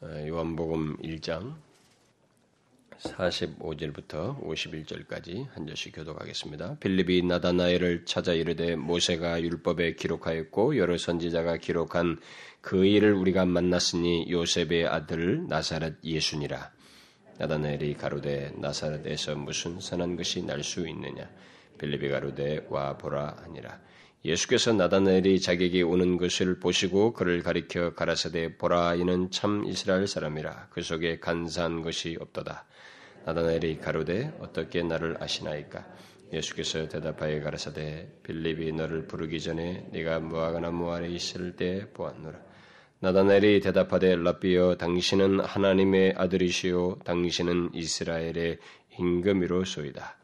어, 요한복음 1장 45절부터 51절까지 한 절씩 교독하겠습니다. 빌립이 나다나엘을 찾아 이르되 모세가 율법에 기록하였고 여러 선지자가 기록한 그 일을 우리가 만났으니 요셉의 아들 나사렛 예수니라. 나다나엘이 가로되 나사렛에서 무슨 선한 것이 날 수 있느냐? 빌립이 가로되 와 보라 하니라. 예수께서 나다나엘이 자기에게 오는 것을 보시고 그를 가리켜 가라사대 보라 이는 참 이스라엘 사람이라 그 속에 간사한 것이 없도다. 나다나엘이 가로되 어떻게 나를 아시나이까? 예수께서 대답하여 가라사대 빌립이 너를 부르기 전에 네가 무화과나무 아래 있을 때 보았노라. 나다나엘이 대답하되 라비여 당신은 하나님의 아들이시요 당신은 이스라엘의 임금이로소이다.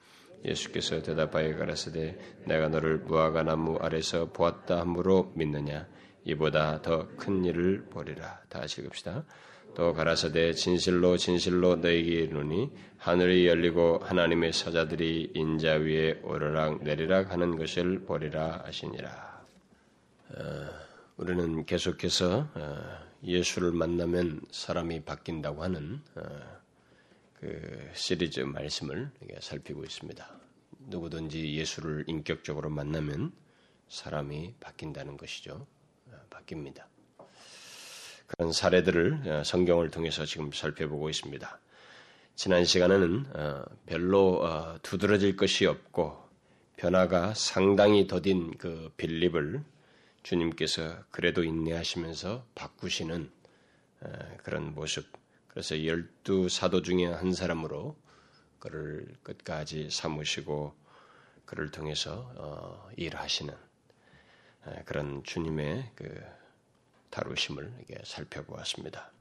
예수께서 대답하여 가라사대 내가 너를 무화과 나무 아래서 보았다 함으로 믿느냐 이보다 더 큰 일을 보리라. 다 같이 읽읍시다. 또 가라사대 진실로 진실로 너에게 이르노니 하늘이 열리고 하나님의 사자들이 인자 위에 오르락 내리락 하는 것을 보리라 하시니라. 어, 우리는 계속해서 어, 예수를 만나면 사람이 바뀐다고 하는 어, 그 시리즈 말씀을 살피고 있습니다. 누구든지 예수를 인격적으로 만나면 사람이 바뀐다는 것이죠. 바뀝니다. 그런 사례들을 성경을 통해서 지금 살펴보고 있습니다. 지난 시간에는 별로 두드러질 것이 없고 변화가 상당히 더딘 그 빌립을 주님께서 그래도 인내하시면서 바꾸시는 그런 모습. 그래서 열두 사도 중에 한 사람으로 그를 끝까지 삼으시고 그를 통해서 어, 일하시는 그런 주님의 그 다루심을 살펴보았습니다.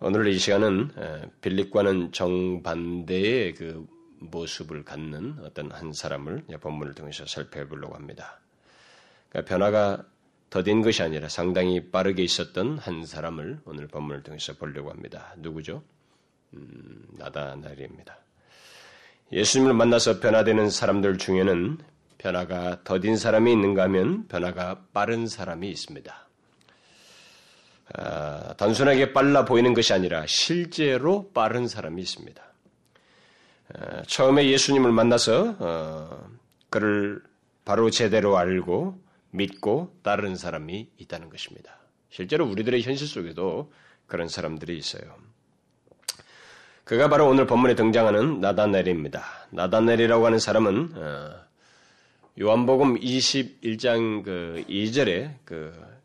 오늘 이 시간은 빌립과는 정반대의 그 모습을 갖는 어떤 한 사람을 본문을 통해서 살펴보려고 합니다. 그러니까 변화가 더딘 것이 아니라 상당히 빠르게 있었던 한 사람을 오늘 본문을 통해서 보려고 합니다. 누구죠? 음, 나다나리입니다. 예수님을 만나서 변화되는 사람들 중에는 변화가 더딘 사람이 있는가 하면 변화가 빠른 사람이 있습니다. 아, 단순하게 빨라 보이는 것이 아니라 실제로 빠른 사람이 있습니다. 아, 처음에 예수님을 만나서 어, 그를 바로 제대로 알고 믿고 따르는 사람이 있다는 것입니다. 실제로 우리들의 현실 속에도 그런 사람들이 있어요. 그가 바로 오늘 본문에 등장하는 나다넬입니다. 나다넬이라고 하는 사람은 어, 요한복음 21장 그 2절에 그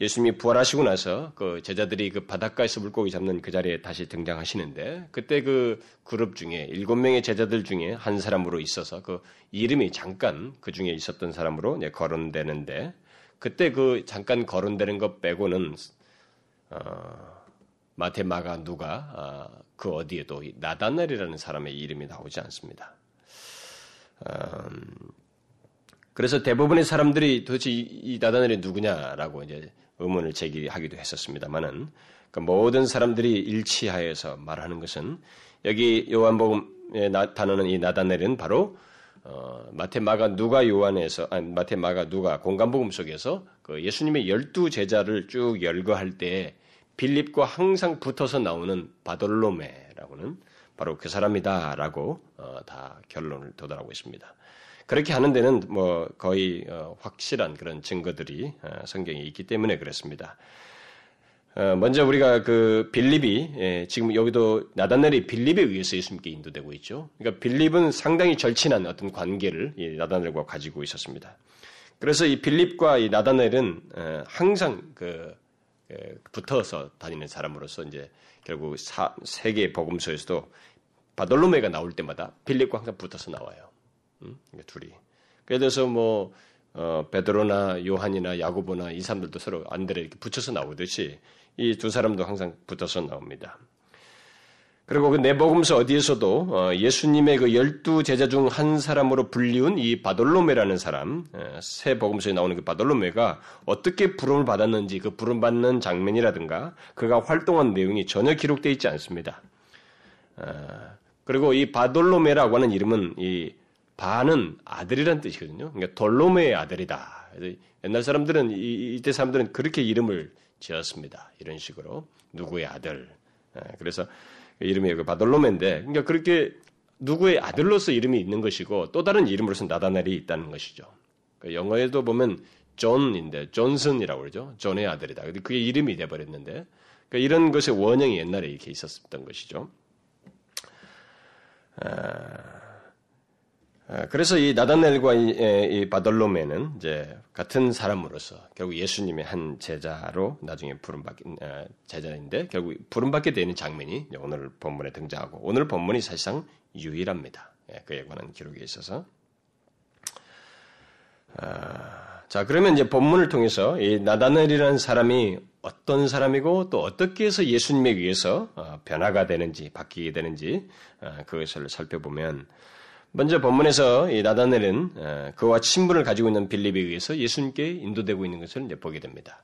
예수님이 부활하시고 나서 그 제자들이 그 바닷가에서 물고기 잡는 그 자리에 다시 등장하시는데 그때 그 그룹 중에 일곱 명의 제자들 중에 한 사람으로 있어서 그 이름이 잠깐 그 중에 있었던 사람으로 거론되는데 그때 그 잠깐 거론되는 것 빼고는 어, 마테 마가 누가 어, 그 어디에도 나다넬이라는 사람의 이름이 나오지 않습니다. 음, 그래서 대부분의 사람들이 도대체 이, 이 나다넬이 누구냐라고 이제 의문을 제기하기도 했었습니다만은 그 모든 사람들이 일치하여서 말하는 것은 여기 요한복음에 나타나는 이 나다넬은 바로 어, 마테마가 누가 요한에서 아니, 마테마가 누가 공간복음 속에서 그 예수님의 열두 제자를 쭉 열거할 때 빌립과 항상 붙어서 나오는 바돌로메라고는 바로 그 사람이다라고 어, 다 결론을 도달하고 있습니다. 그렇게 하는 데는 뭐 거의 어, 확실한 그런 증거들이 어, 성경에 있기 때문에 그렇습니다. 어, 먼저 우리가 그 빌립이 예, 지금 여기도 나다넬이 빌립에 의해서 예수님께 인도되고 있죠. 그러니까 빌립은 상당히 절친한 어떤 관계를 나다넬과 가지고 있었습니다. 그래서 이 빌립과 이 나다넬은 항상 그 붙어서 다니는 사람으로서 이제 결국 세계 복음서에서도 바돌로메가 나올 때마다 빌립과 항상 붙어서 나와요. 음? 둘이. 그래서 뭐 어, 베드로나 요한이나 야고보나 이 사람들도 서로 안드레 이렇게 붙여서 나오듯이 이 두 사람도 항상 붙어서 나옵니다. 그리고 그 내복음서 어디에서도 어, 예수님의 그 열두 제자 중 한 사람으로 불리운 이 바돌로메라는 사람, 어, 새 복음서에 나오는 그 바돌로메가 어떻게 부름을 받았는지 그 부름 받는 장면이라든가 그가 활동한 내용이 전혀 기록되어 있지 않습니다. 어, 그리고 이 바돌로메라고 하는 이름은 이 바는 아들이란 뜻이거든요. 그러니까 돌로메의 아들이다. 옛날 사람들은 이, 때 사람들은 그렇게 이름을 지었습니다. 이런 식으로 누구의 아들. 예, 그래서 이름이 그 바돌로메인데 그러니까 그렇게 누구의 아들로서 이름이 있는 것이고 또 다른 이름으로서 나다넬이 있다는 것이죠. 그러니까 영어에도 보면 존인데 존슨이라고 그러죠. 존의 아들이다. 근데 그게 이름이 돼 버렸는데 그러니까 이런 것의 원형이 옛날에 이렇게 있었던 것이죠. 아, 아, 그래서 이 나다넬과 이, 이 바돌로메는 이제 같은 사람으로서 결국 예수님의 한 제자로 나중에 부름받게 아, 제자인데 결국 부름받게 되는 장면이 오늘 본문에 등장하고 오늘 본문이 사실상 유일합니다. 예, 그에 관한 기록에 있어서. 자 그러면 이제 본문을 통해서 이 나다넬이라는 사람이 어떤 사람이고 또 어떻게 해서 예수님에 의해서 어, 변화가 되는지 바뀌게 되는지 그것을 살펴보면. 먼저 본문에서 이 나다넬은 어, 그와 친분을 가지고 있는 빌립에 의해서 예수님께 인도되고 있는 것을 이제 보게 됩니다.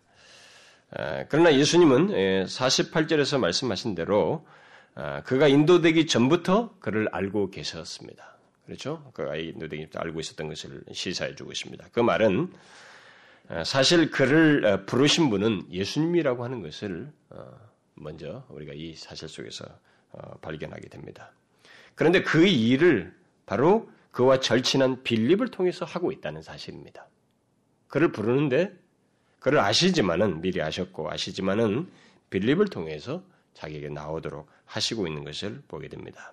어, 그러나 예수님은 48절에서 예, 말씀하신 대로 어, 그가 인도되기 전부터 그를 알고 계셨습니다. 그렇죠? 그가 인도되기 전부터 알고 있었던 것을 시사해 주고 있습니다. 그 말은 사실 그를 부르신 분은 예수님이라고 하는 것을 먼저 우리가 이 사실 속에서 발견하게 됩니다. 그런데 그 일을 바로 그와 절친한 빌립을 통해서 하고 있다는 사실입니다. 그를 부르는데 그를 아시지만은 미리 아셨고 아시지만은 빌립을 통해서 자기에게 나오도록 하시고 있는 것을 보게 됩니다.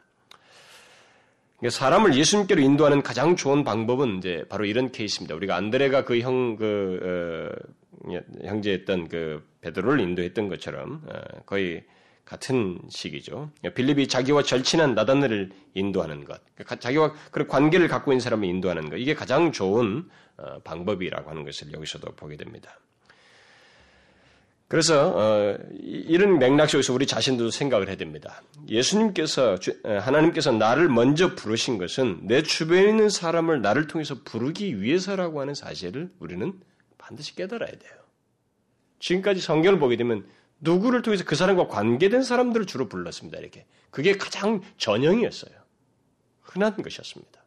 그러니까 사람을 예수님께로 인도하는 가장 좋은 방법은 이제 바로 이런 케이스입니다. 우리가 안드레가 그 형, 그, 어, 형제였던 그 베드로를 인도했던 것처럼 어, 거의 같은 식이죠. 빌립이 자기와 절친한 나단을 인도하는 것, 그러니까 자기와 그런 관계를 갖고 있는 사람을 인도하는 것, 이게 가장 좋은 어, 방법이라고 하는 것을 여기서도 보게 됩니다. 그래서 어, 이런 맥락 속에서 우리 자신도 생각을 해야 됩니다. 예수님께서 어, 하나님께서 나를 먼저 부르신 것은 내 주변에 있는 사람을 나를 통해서 부르기 위해서라고 하는 사실을 우리는 반드시 깨달아야 돼요. 지금까지 성경을 보게 되면 누구를 통해서 그 사람과 관계된 사람들을 주로 불렀습니다. 이렇게. 그게 가장 전형이었어요. 흔한 것이었습니다.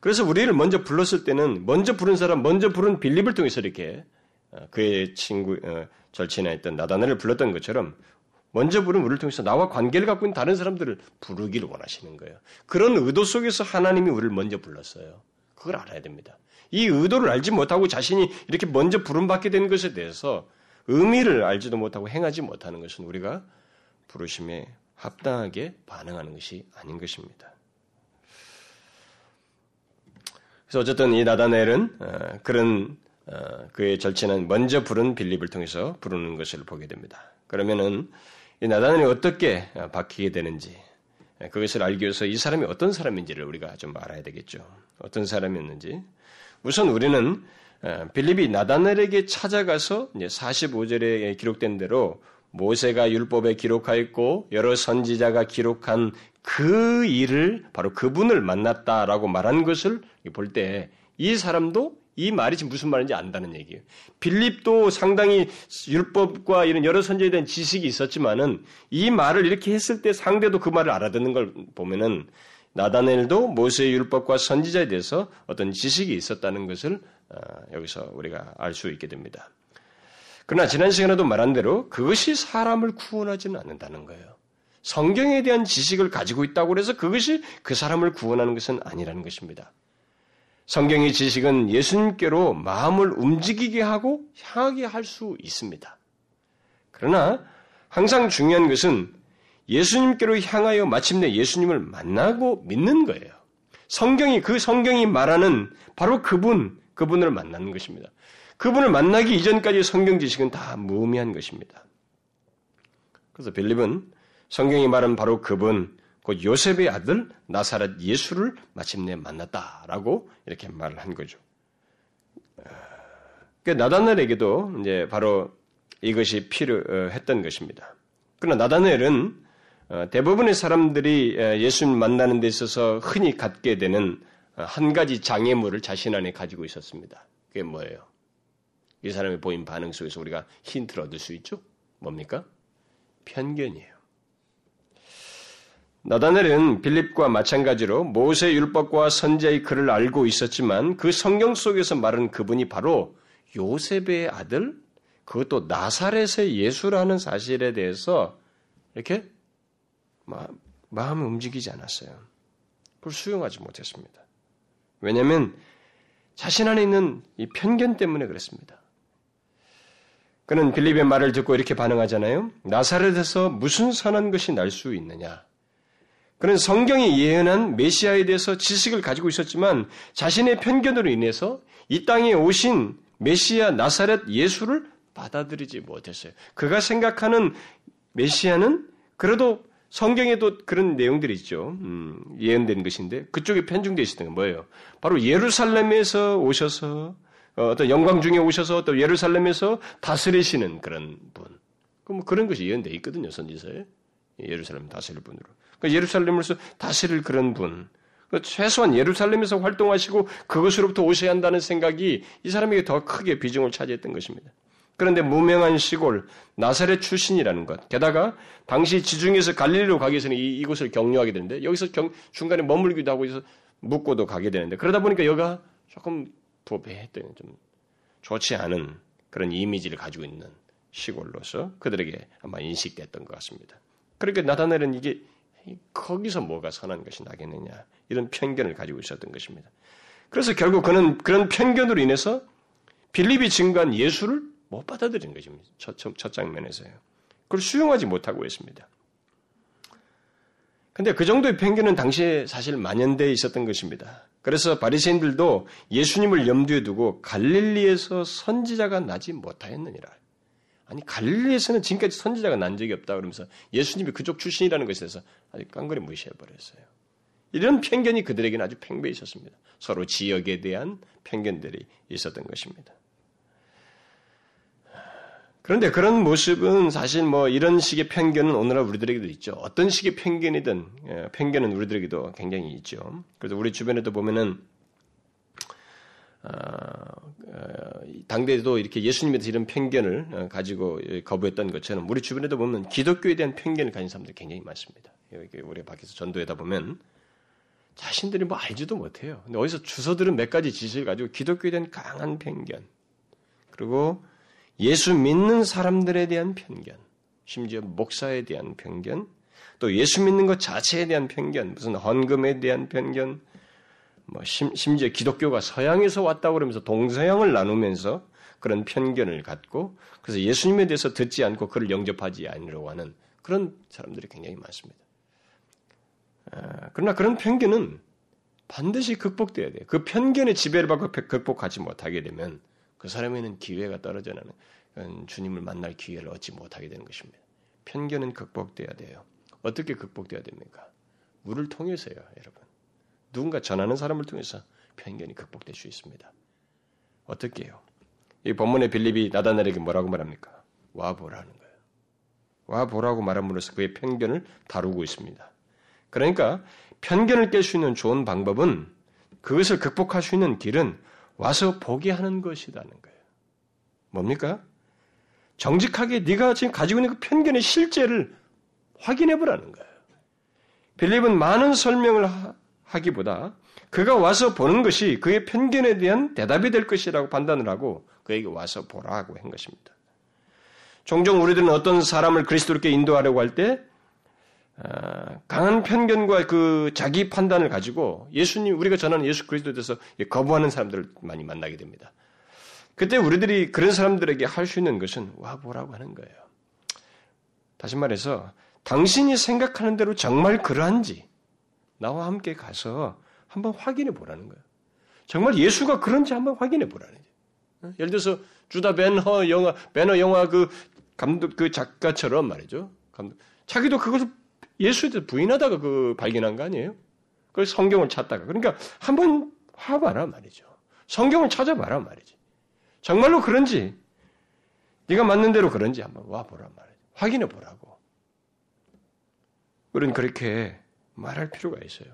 그래서 우리를 먼저 불렀을 때는 먼저 부른 사람, 먼저 부른 빌립을 통해서 이렇게 어, 그의 친구, 어, 절친에 있던 나다나를 불렀던 것처럼 먼저 부른 우리를 통해서 나와 관계를 갖고 있는 다른 사람들을 부르기를 원하시는 거예요. 그런 의도 속에서 하나님이 우리를 먼저 불렀어요. 그걸 알아야 됩니다. 이 의도를 알지 못하고 자신이 이렇게 먼저 부름받게 된 것에 대해서 의미를 알지도 못하고 행하지 못하는 것은 우리가 부르심에 합당하게 반응하는 것이 아닌 것입니다. 그래서 어쨌든 이 나다넬은 어, 그런 어, 그의 절친은 먼저 부른 빌립을 통해서 부르는 것을 보게 됩니다. 그러면은 이 나다넬이 어떻게 바뀌게 되는지 그것을 알기 위해서 이 사람이 어떤 사람인지를 우리가 좀 알아야 되겠죠. 어떤 사람이었는지 우선 우리는 예, 빌립이 나다넬에게 찾아가서 45절에 기록된 대로 모세가 율법에 기록하였고 여러 선지자가 기록한 그 일을 바로 그분을 만났다라고 말한 것을 볼 때 이 사람도 이 말이 지금 무슨 말인지 안다는 얘기예요. 빌립도 상당히 율법과 이런 여러 선지에 대한 지식이 있었지만은 이 말을 이렇게 했을 때 상대도 그 말을 알아듣는 걸 보면은 나다넬도 모세의 율법과 선지자에 대해서 어떤 지식이 있었다는 것을 어, 여기서 우리가 알 수 있게 됩니다. 그러나 지난 시간에도 말한 대로 그것이 사람을 구원하지는 않는다는 거예요. 성경에 대한 지식을 가지고 있다고 해서 그것이 그 사람을 구원하는 것은 아니라는 것입니다. 성경의 지식은 예수님께로 마음을 움직이게 하고 향하게 할 수 있습니다. 그러나 항상 중요한 것은 예수님께로 향하여 마침내 예수님을 만나고 믿는 거예요. 성경이 그 성경이 말하는 바로 그분 그분을 만나는 것입니다. 그분을 만나기 이전까지 성경 지식은 다 무의미한 것입니다. 그래서 빌립은 성경이 말한 바로 그분, 곧 요셉의 아들 나사렛 예수를 마침내 만났다라고 이렇게 말을 한 거죠. 그러니까 나다넬에게도 이제 바로 이것이 필요했던 것입니다. 그러나 나다넬은 어, 대부분의 사람들이 예수님 만나는 데 있어서 흔히 갖게 되는 한 가지 장애물을 자신 안에 가지고 있었습니다. 그게 뭐예요? 이 사람의 보인 반응 속에서 우리가 힌트를 얻을 수 있죠? 뭡니까? 편견이에요. 나다넬은 빌립과 마찬가지로 모세 율법과 선자의 글을 알고 있었지만 그 성경 속에서 말하는 그분이 바로 요셉의 아들 그것도 나사렛의 예수라는 사실에 대해서 이렇게 마음이 움직이지 않았어요. 그걸 수용하지 못했습니다. 왜냐하면 자신 안에 있는 이 편견 때문에 그랬습니다. 그는 빌립의 말을 듣고 이렇게 반응하잖아요. 나사렛에서 무슨 선한 것이 날 수 있느냐? 그는 성경이 예언한 메시아에 대해서 지식을 가지고 있었지만 자신의 편견으로 인해서 이 땅에 오신 메시아 나사렛 예수를 받아들이지 못했어요. 그가 생각하는 메시아는 그래도 성경에도 그런 내용들이 있죠. 음, 예언된 것인데 그쪽에 건 뭐예요? 바로 예루살렘에서 오셔서 어, 떤 영광 중에 오셔서 또 예루살렘에서 다스리시는 그런 분. 그럼 그런 것이 예언되어 있거든요. 선지서에. 예루살렘 다스릴 분으로. 그러니까 예루살렘에서 다스릴 그런 분. 그 최소한 예루살렘에서 활동하시고 그것으로부터 오셔야 한다는 생각이 이 사람에게 더 크게 비중을 차지했던 것입니다. 그런데 무명한 시골 나사렛 출신이라는 것. 게다가 당시 지중에서 갈릴리로 가기 위해서는 이, 이곳을 격려하게 되는데 여기서 경, 중간에 머물기도 하고 해서 묵고도 가게 되는데 그러다 보니까 여가 조금 부패했던 좀 좋지 않은 그런 이미지를 가지고 있는 시골로서 그들에게 아마 인식됐던 것 같습니다. 그렇게 나타내는 이게 거기서 뭐가 선한 것이 나겠느냐 이런 편견을 가지고 있었던 것입니다. 그래서 결국 그는 그런 편견으로 인해서 빌립이 증거한 예수를 못 받아들인 것입니다. 첫, 첫, 첫 장면에서요. 그걸 수용하지 못하고 있습니다. 근데 그 정도의 편견은 당시에 사실 만연되어 있었던 것입니다. 그래서 바리새인들도 예수님을 염두에 두고 갈릴리에서 선지자가 나지 못하였느니라. 아니 갈릴리에서는 지금까지 선지자가 난 적이 없다 그러면서 예수님이 그쪽 출신이라는 것에 대해서 아주 깡그리 무시해 버렸어요. 이런 편견이 그들에게는 아주 팽배해 있었습니다. 서로 지역에 대한 편견들이 있었던 것입니다. 그런데 그런 모습은 사실 뭐 이런 식의 편견은 오늘날 우리들에게도 있죠. 어떤 식의 편견이든 예, 편견은 우리들에게도 굉장히 있죠. 그래서 우리 주변에도 보면은 어, 어, 당대에도 이렇게 예수님에 대해서 이런 편견을 어, 가지고 거부했던 것처럼 우리 주변에도 보면 기독교에 대한 편견을 가진 사람들이 굉장히 많습니다. 여기 우리 밖에서 전도에다 보면 자신들이 뭐 알지도 못해요. 근데 어디서 주서들은 몇 가지 지식을 가지고 기독교에 대한 강한 편견 그리고 예수 믿는 사람들에 대한 편견, 심지어 목사에 대한 편견, 또 예수 믿는 것 자체에 대한 편견, 무슨 헌금에 대한 편견, 뭐 심, 지어 기독교가 서양에서 왔다고 그러면서 동서양을 나누면서 그런 편견을 갖고 그래서 예수님에 대해서 듣지 않고 그를 영접하지 않으려고 하는 그런 사람들이 굉장히 많습니다. 아, 그러나 그런 편견은 반드시 극복돼야 돼요. 그 편견의 지배를 받고 극복하지 못하게 되면 그 사람에는 기회가 떨어져 나는 주님을 만날 기회를 얻지 못하게 되는 것입니다. 편견은 극복돼야 돼요. 어떻게 극복돼야 됩니까? 우리를 통해서요, 여러분. 누군가 전하는 사람을 통해서 편견이 극복될 수 있습니다. 어떻게 해요? 이 본문의 빌립이 나다넬에게 뭐라고 말합니까? 와 보라는 거예요. 와 보라고 말함으로써 그의 편견을 다루고 있습니다. 그러니까 편견을 깰 수 있는 좋은 방법은 그것을 극복할 수 있는 길은 와서 보게 하는 것이라는 거예요. 뭡니까? 정직하게 네가 지금 가지고 있는 그 편견의 실제를 확인해 보라는 거예요. 빌립은 많은 설명을 하기보다 그가 와서 보는 것이 그의 편견에 대한 대답이 될 것이라고 판단을 하고 그에게 와서 보라고 한 것입니다. 종종 우리들은 어떤 사람을 그리스도께 인도하려고 할때 아, 강한 편견과 그 자기 판단을 가지고 예수님 우리가 전하는 예수 그리스도에 대해서 거부하는 사람들을 많이 만나게 됩니다. 그때 우리들이 그런 사람들에게 할 수 있는 것은 와 보라고 하는 거예요. 다시 말해서 당신이 생각하는 대로 정말 그러한지 나와 함께 가서 한번 확인해 보라는 거예요. 정말 예수가 그런지 한번 확인해 보라는 거예요. 예를 들어서 주다 벤허 영화 배너 영화 그 감독 그 작가처럼 말이죠. 감독 자기도 그것을 예수에 대해 부인하다가 그 발견한 거 아니에요? 그 성경을 찾다가. 그러니까 한번 와봐라 말이죠. 성경을 찾아봐라 말이지. 정말로 그런지, 네가 맞는 대로 그런지 한번 와보라 말이죠. 확인해 보라고. 우리는 그렇게 말할 필요가 있어요.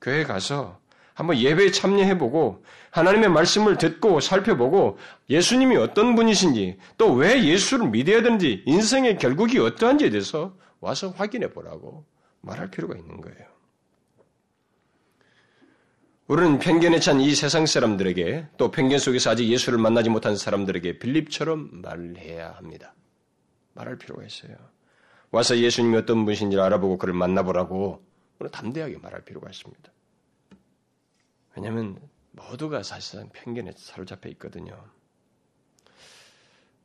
교회 가서 한번 예배에 참여해보고 하나님의 말씀을 듣고 살펴보고 예수님이 어떤 분이신지 또 왜 예수를 믿어야 되는지 인생의 결국이 어떠한지에 대해서 와서 확인해 보라고 말할 필요가 있는 거예요. 우리는 편견에 찬 이 세상 사람들에게 또 편견 속에서 아직 예수를 만나지 못한 사람들에게 빌립처럼 말을 해야 합니다. 말할 필요가 있어요. 와서 예수님이 어떤 분이신지 알아보고 그를 만나보라고 오늘 담대하게 말할 필요가 있습니다. 왜냐하면 모두가 사실상 편견에 사로잡혀 있거든요.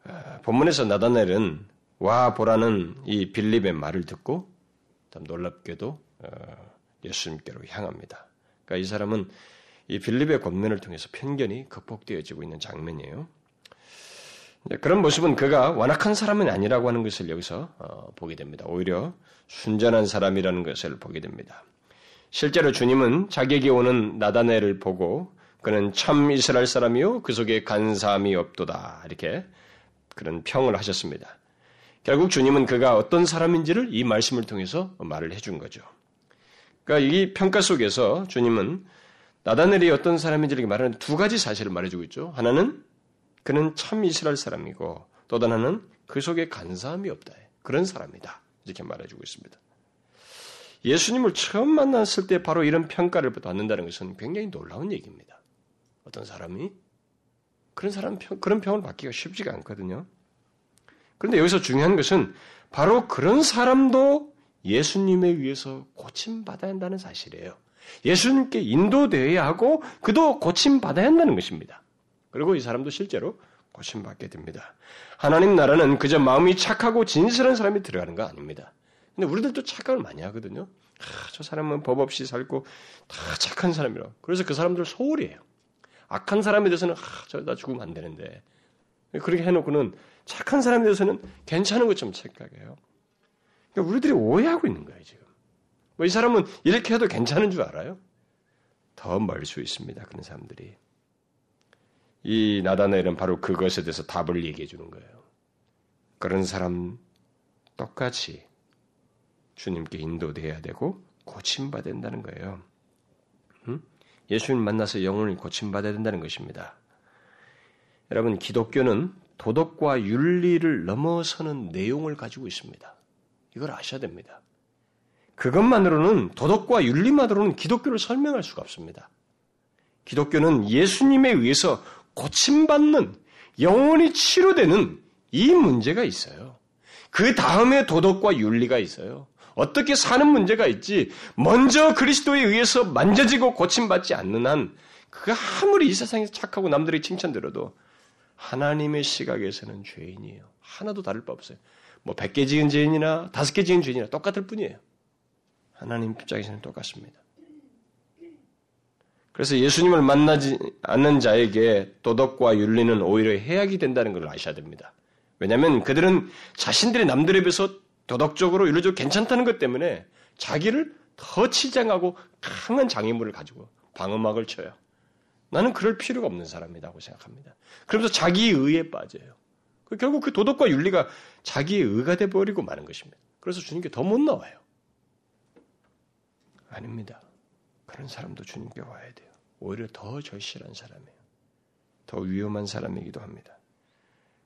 아, 본문에서 나다넬은 와 보라는 이 빌립의 말을 듣고 참 놀랍게도 어, 예수님께로 향합니다. 그러니까 이 사람은 이 빌립의 권면을 통해서 편견이 극복되어지고 있는 장면이에요. 그런 모습은 그가 완악한 사람은 아니라고 하는 것을 여기서 어, 보게 됩니다. 오히려 순전한 사람이라는 것을 보게 됩니다. 실제로 주님은 자기에게 오는 나다네를 보고 그는 참 이스라엘 사람이요 그 속에 간사함이 없도다 이렇게 그런 평을 하셨습니다. 결국 주님은 그가 어떤 사람인지를 이 말씀을 통해서 말을 해준 거죠. 그러니까 이 평가 속에서 주님은 나다넬이 어떤 사람인지를 말하는 두 가지 사실을 말해주고 있죠. 하나는 그는 참 이스라엘 사람이고 또 하나는 그 속에 간사함이 없다. 그런 사람이다. 이렇게 말해주고 있습니다. 예수님을 처음 만났을 때 바로 이런 평가를 받는다는 것은 굉장히 놀라운 얘기입니다. 어떤 사람이 그런 사람 평, 그런 평을 받기가 쉽지가 않거든요. 그런데 여기서 중요한 것은 바로 그런 사람도 예수님에 의해서 고침받아야 한다는 사실이에요. 예수님께 인도되어야 하고 그도 고침받아야 한다는 것입니다. 그리고 이 사람도 실제로 고침받게 됩니다. 하나님 나라는 그저 마음이 착하고 진실한 사람이 들어가는 거 아닙니다. 근데 우리들도 착각을 많이 하거든요. 아, 저 사람은 법 없이 살고 다 착한 사람이라. 그래서 그 사람들 소홀이에요. 악한 사람에 대해서는 아, 저나 죽으면 안 되는데. 그렇게 해놓고는 착한 사람에 대해서는 괜찮은 것처럼 착각해요. 그러니까 우리들이 오해하고 있는 거예요, 지금. 뭐 이 사람은 이렇게 해도 괜찮은 줄 알아요? 더 멀 수 있습니다, 그런 사람들이. 이 나다넬은 바로 그것에 대해서 답을 얘기해 주는 거예요. 그런 사람 똑같이 주님께 인도돼야 되고 고침받아야 된다는 거예요. 음? 예수님 만나서 영혼을 고침받아야 된다는 것입니다. 여러분, 기독교는 도덕과 윤리를 넘어서는 내용을 가지고 있습니다. 이걸 아셔야 됩니다. 그것만으로는 도덕과 윤리만으로는 기독교를 설명할 수가 없습니다. 기독교는 예수님에 의해서 고침받는 영원히 치료되는 이 문제가 있어요. 그 다음에 도덕과 윤리가 있어요. 어떻게 사는 문제가 있지. 먼저 그리스도에 의해서 만져지고 고침받지 않는 한, 그가 아무리 이 세상에서 착하고 남들이 칭찬 들어도 하나님의 시각에서는 죄인이에요. 하나도 다를 바 없어요. 뭐 100개 지은 죄인이나 5개 지은 죄인이나 똑같을 뿐이에요. 하나님 입장에서는 똑같습니다. 그래서 예수님을 만나지 않는 자에게 도덕과 윤리는 오히려 해악이 된다는 걸 아셔야 됩니다. 왜냐하면 그들은 자신들이 남들에 비해서 도덕적으로 윤리적으로 괜찮다는 것 때문에 자기를 더 치장하고 강한 장애물을 가지고 방어막을 쳐요. 나는 그럴 필요가 없는 사람이라고 생각합니다. 그러면서 자기 의에 빠져요. 그 결국 그 도덕과 윤리가 자기의 의가 돼버리고 마는 것입니다. 그래서 주님께 더 못 나와요. 아닙니다. 그런 사람도 주님께 와야 돼요. 오히려 더 절실한 사람이에요. 더 위험한 사람이기도 합니다.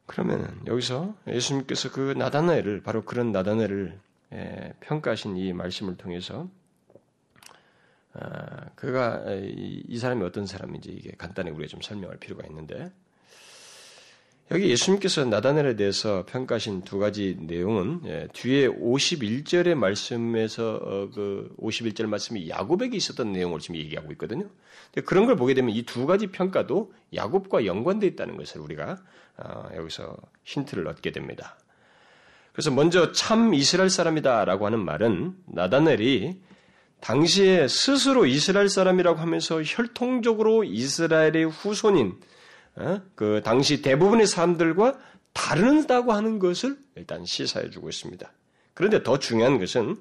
그러면 여기서 예수님께서 그 나다나엘을 바로 그런 나다나엘을 예, 평가하신 이 말씀을 통해서 아, 그가 이 사람이 어떤 사람인지 이게 간단히 우리가 좀 설명할 필요가 있는데 여기 예수님께서 나다넬에 대해서 평가하신 두 가지 내용은 예, 뒤에 51절의 말씀에서 어, 그 51절 말씀이 야곱에게 있었던 내용을 지금 얘기하고 있거든요. 그런 걸 보게 되면 이 두 가지 평가도 야곱과 연관되어 있다는 것을 우리가 어, 여기서 힌트를 얻게 됩니다. 그래서 먼저 참 이스라엘 사람이다라고 하는 말은 나다넬이 당시에 스스로 이스라엘 사람이라고 하면서 혈통적으로 이스라엘의 후손인 어? 그 당시 대부분의 사람들과 다르다고 하는 것을 일단 시사해 주고 있습니다. 그런데 더 중요한 것은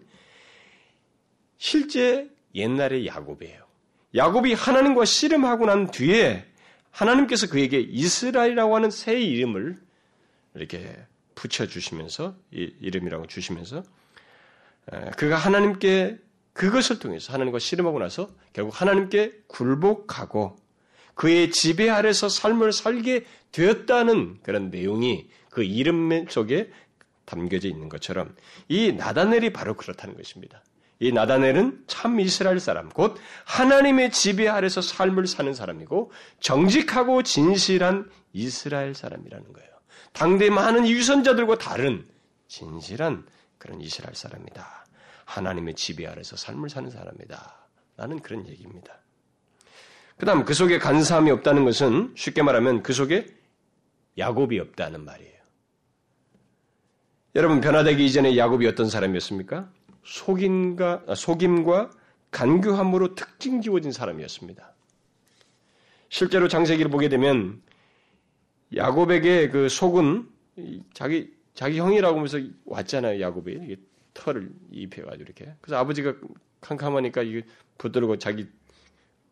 실제 옛날의 야곱이에요. 야곱이 하나님과 씨름하고 난 뒤에 하나님께서 그에게 이스라엘이라고 하는 새 이름을 이렇게 붙여주시면서 이름이라고 주시면서 그가 하나님께 그것을 통해서 하나님과 씨름하고 나서 결국 하나님께 굴복하고 그의 지배 아래서 삶을 살게 되었다는 그런 내용이 그 이름 속에 담겨져 있는 것처럼 이 나다넬이 바로 그렇다는 것입니다. 이 나다넬은 참 이스라엘 사람, 곧 하나님의 지배 아래서 삶을 사는 사람이고 정직하고 진실한 이스라엘 사람이라는 거예요. 당대 많은 유선자들과 다른 진실한 그런 이스라엘 사람이다. 하나님의 지배 아래서 삶을 사는 사람이다. 라는 그런 얘기입니다. 그 다음 그 속에 간사함이 없다는 것은 쉽게 말하면 그 속에 야곱이 없다는 말이에요. 여러분 변화되기 이전에 야곱이 어떤 사람이었습니까? 속임과, 아, 속임과 간교함으로 특징 지워진 사람이었습니다. 실제로 장세기를 보게 되면 야곱에게 그 속은 자기 자기 형이라고 하면서 왔잖아요. 야곱이 털을 입혀가지고 이렇게. 그래서 아버지가 캄캄하니까 이게 붙들고 자기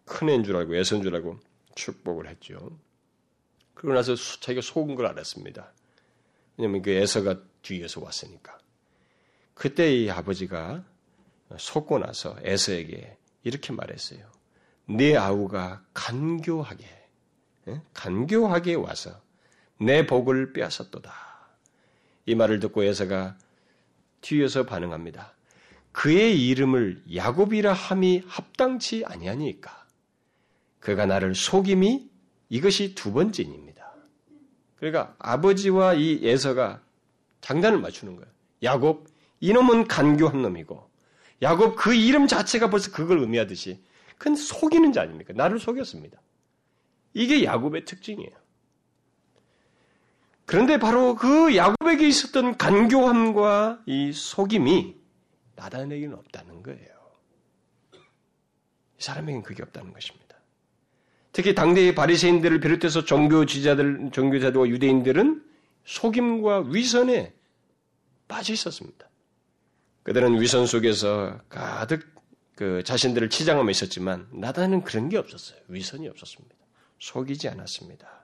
큰 애인 줄 알고 애선 줄 알고 축복을 했죠. 그러고 나서 자기가 속은 걸 알았습니다. 왜냐면 그 애서가 뒤에서 왔으니까. 그때 이 아버지가 속고 나서 에서에게 이렇게 말했어요. 네 아우가 간교하게, 간교하게 와서 내 복을 빼앗았도다. 이 말을 듣고 에서가 뒤에서 반응합니다. 그의 이름을 야곱이라 함이 합당치 아니하니까. 그가 나를 속임이 이것이 두 번째입니다. 그러니까 아버지와 이 에서가 장단을 맞추는 거예요. 야곱 이놈은 간교한 놈이고 야곱 그 이름 자체가 벌써 그걸 의미하듯이 그건 속이는 자 아닙니까? 나를 속였습니다. 이게 야곱의 특징이에요. 그런데 바로 그 야곱에게 있었던 간교함과 이 속임이 나단에게는 없다는 거예요. 이 사람에게는 그게 없다는 것입니다. 특히 당대의 바리새인들을 비롯해서 종교 지자들, 종교자들과 유대인들은 속임과 위선에 빠져 있었습니다. 그들은 위선 속에서 가득 그 자신들을 치장하며 있었지만 나다는 그런 게 없었어요. 위선이 없었습니다. 속이지 않았습니다.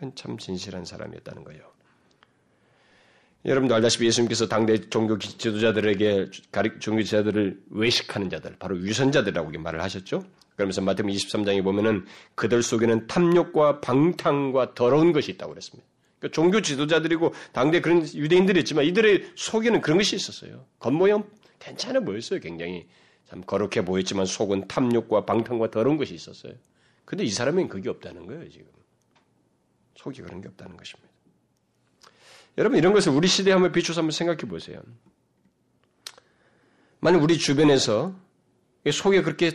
그건 참 진실한 사람이었다는 거예요. 여러분도 알다시피 예수님께서 당대 종교 지도자들에게 종교 지도자들을 외식하는 자들, 바로 위선자들이라고 말을 하셨죠. 그러면서 마태복음 23장에 보면은 그들 속에는 탐욕과 방탕과 더러운 것이 있다고 그랬습니다. 그러니까 종교 지도자들이고 당대 그런 유대인들이 있지만 이들의 속에는 그런 것이 있었어요. 겉모양 괜찮아 보였어요. 굉장히 참 거룩해 보였지만 속은 탐욕과 방탕과 더러운 것이 있었어요. 근데 이 사람은 그게 없다는 거예요, 지금. 속이 그런 게 없다는 것입니다. 여러분 이런 것을 우리 시대에 한번 비추어서 한번 생각해 보세요. 만약 우리 주변에서 속에 그렇게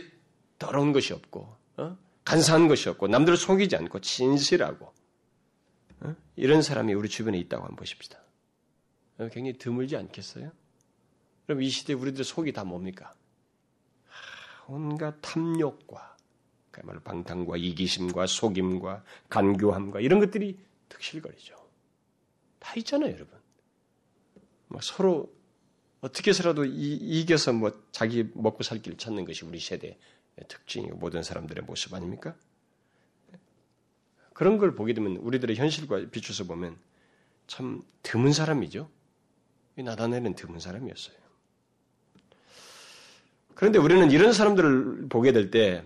더러운 것이 없고 어? 간사한 것이 없고 남들을 속이지 않고 진실하고 어? 이런 사람이 우리 주변에 있다고 한번 보십시다. 어, 굉장히 드물지 않겠어요? 그럼 이 시대에 우리들 속이 다 뭡니까? 온갖 탐욕과 그야말로 방탕과 이기심과 속임과 간교함과 이런 것들이 득실거리죠. 다 있잖아요, 여러분. 뭐 서로 어떻게 해서라도 이, 겨서 뭐 자기 먹고 살 길을 찾는 것이 우리 세대의 특징이고 모든 사람들의 모습 아닙니까? 그런 걸 보게 되면 우리들의 현실과 비추어서 보면 참 드문 사람이죠. 나다네는 드문 사람이었어요. 그런데 우리는 이런 사람들을 보게 될 때,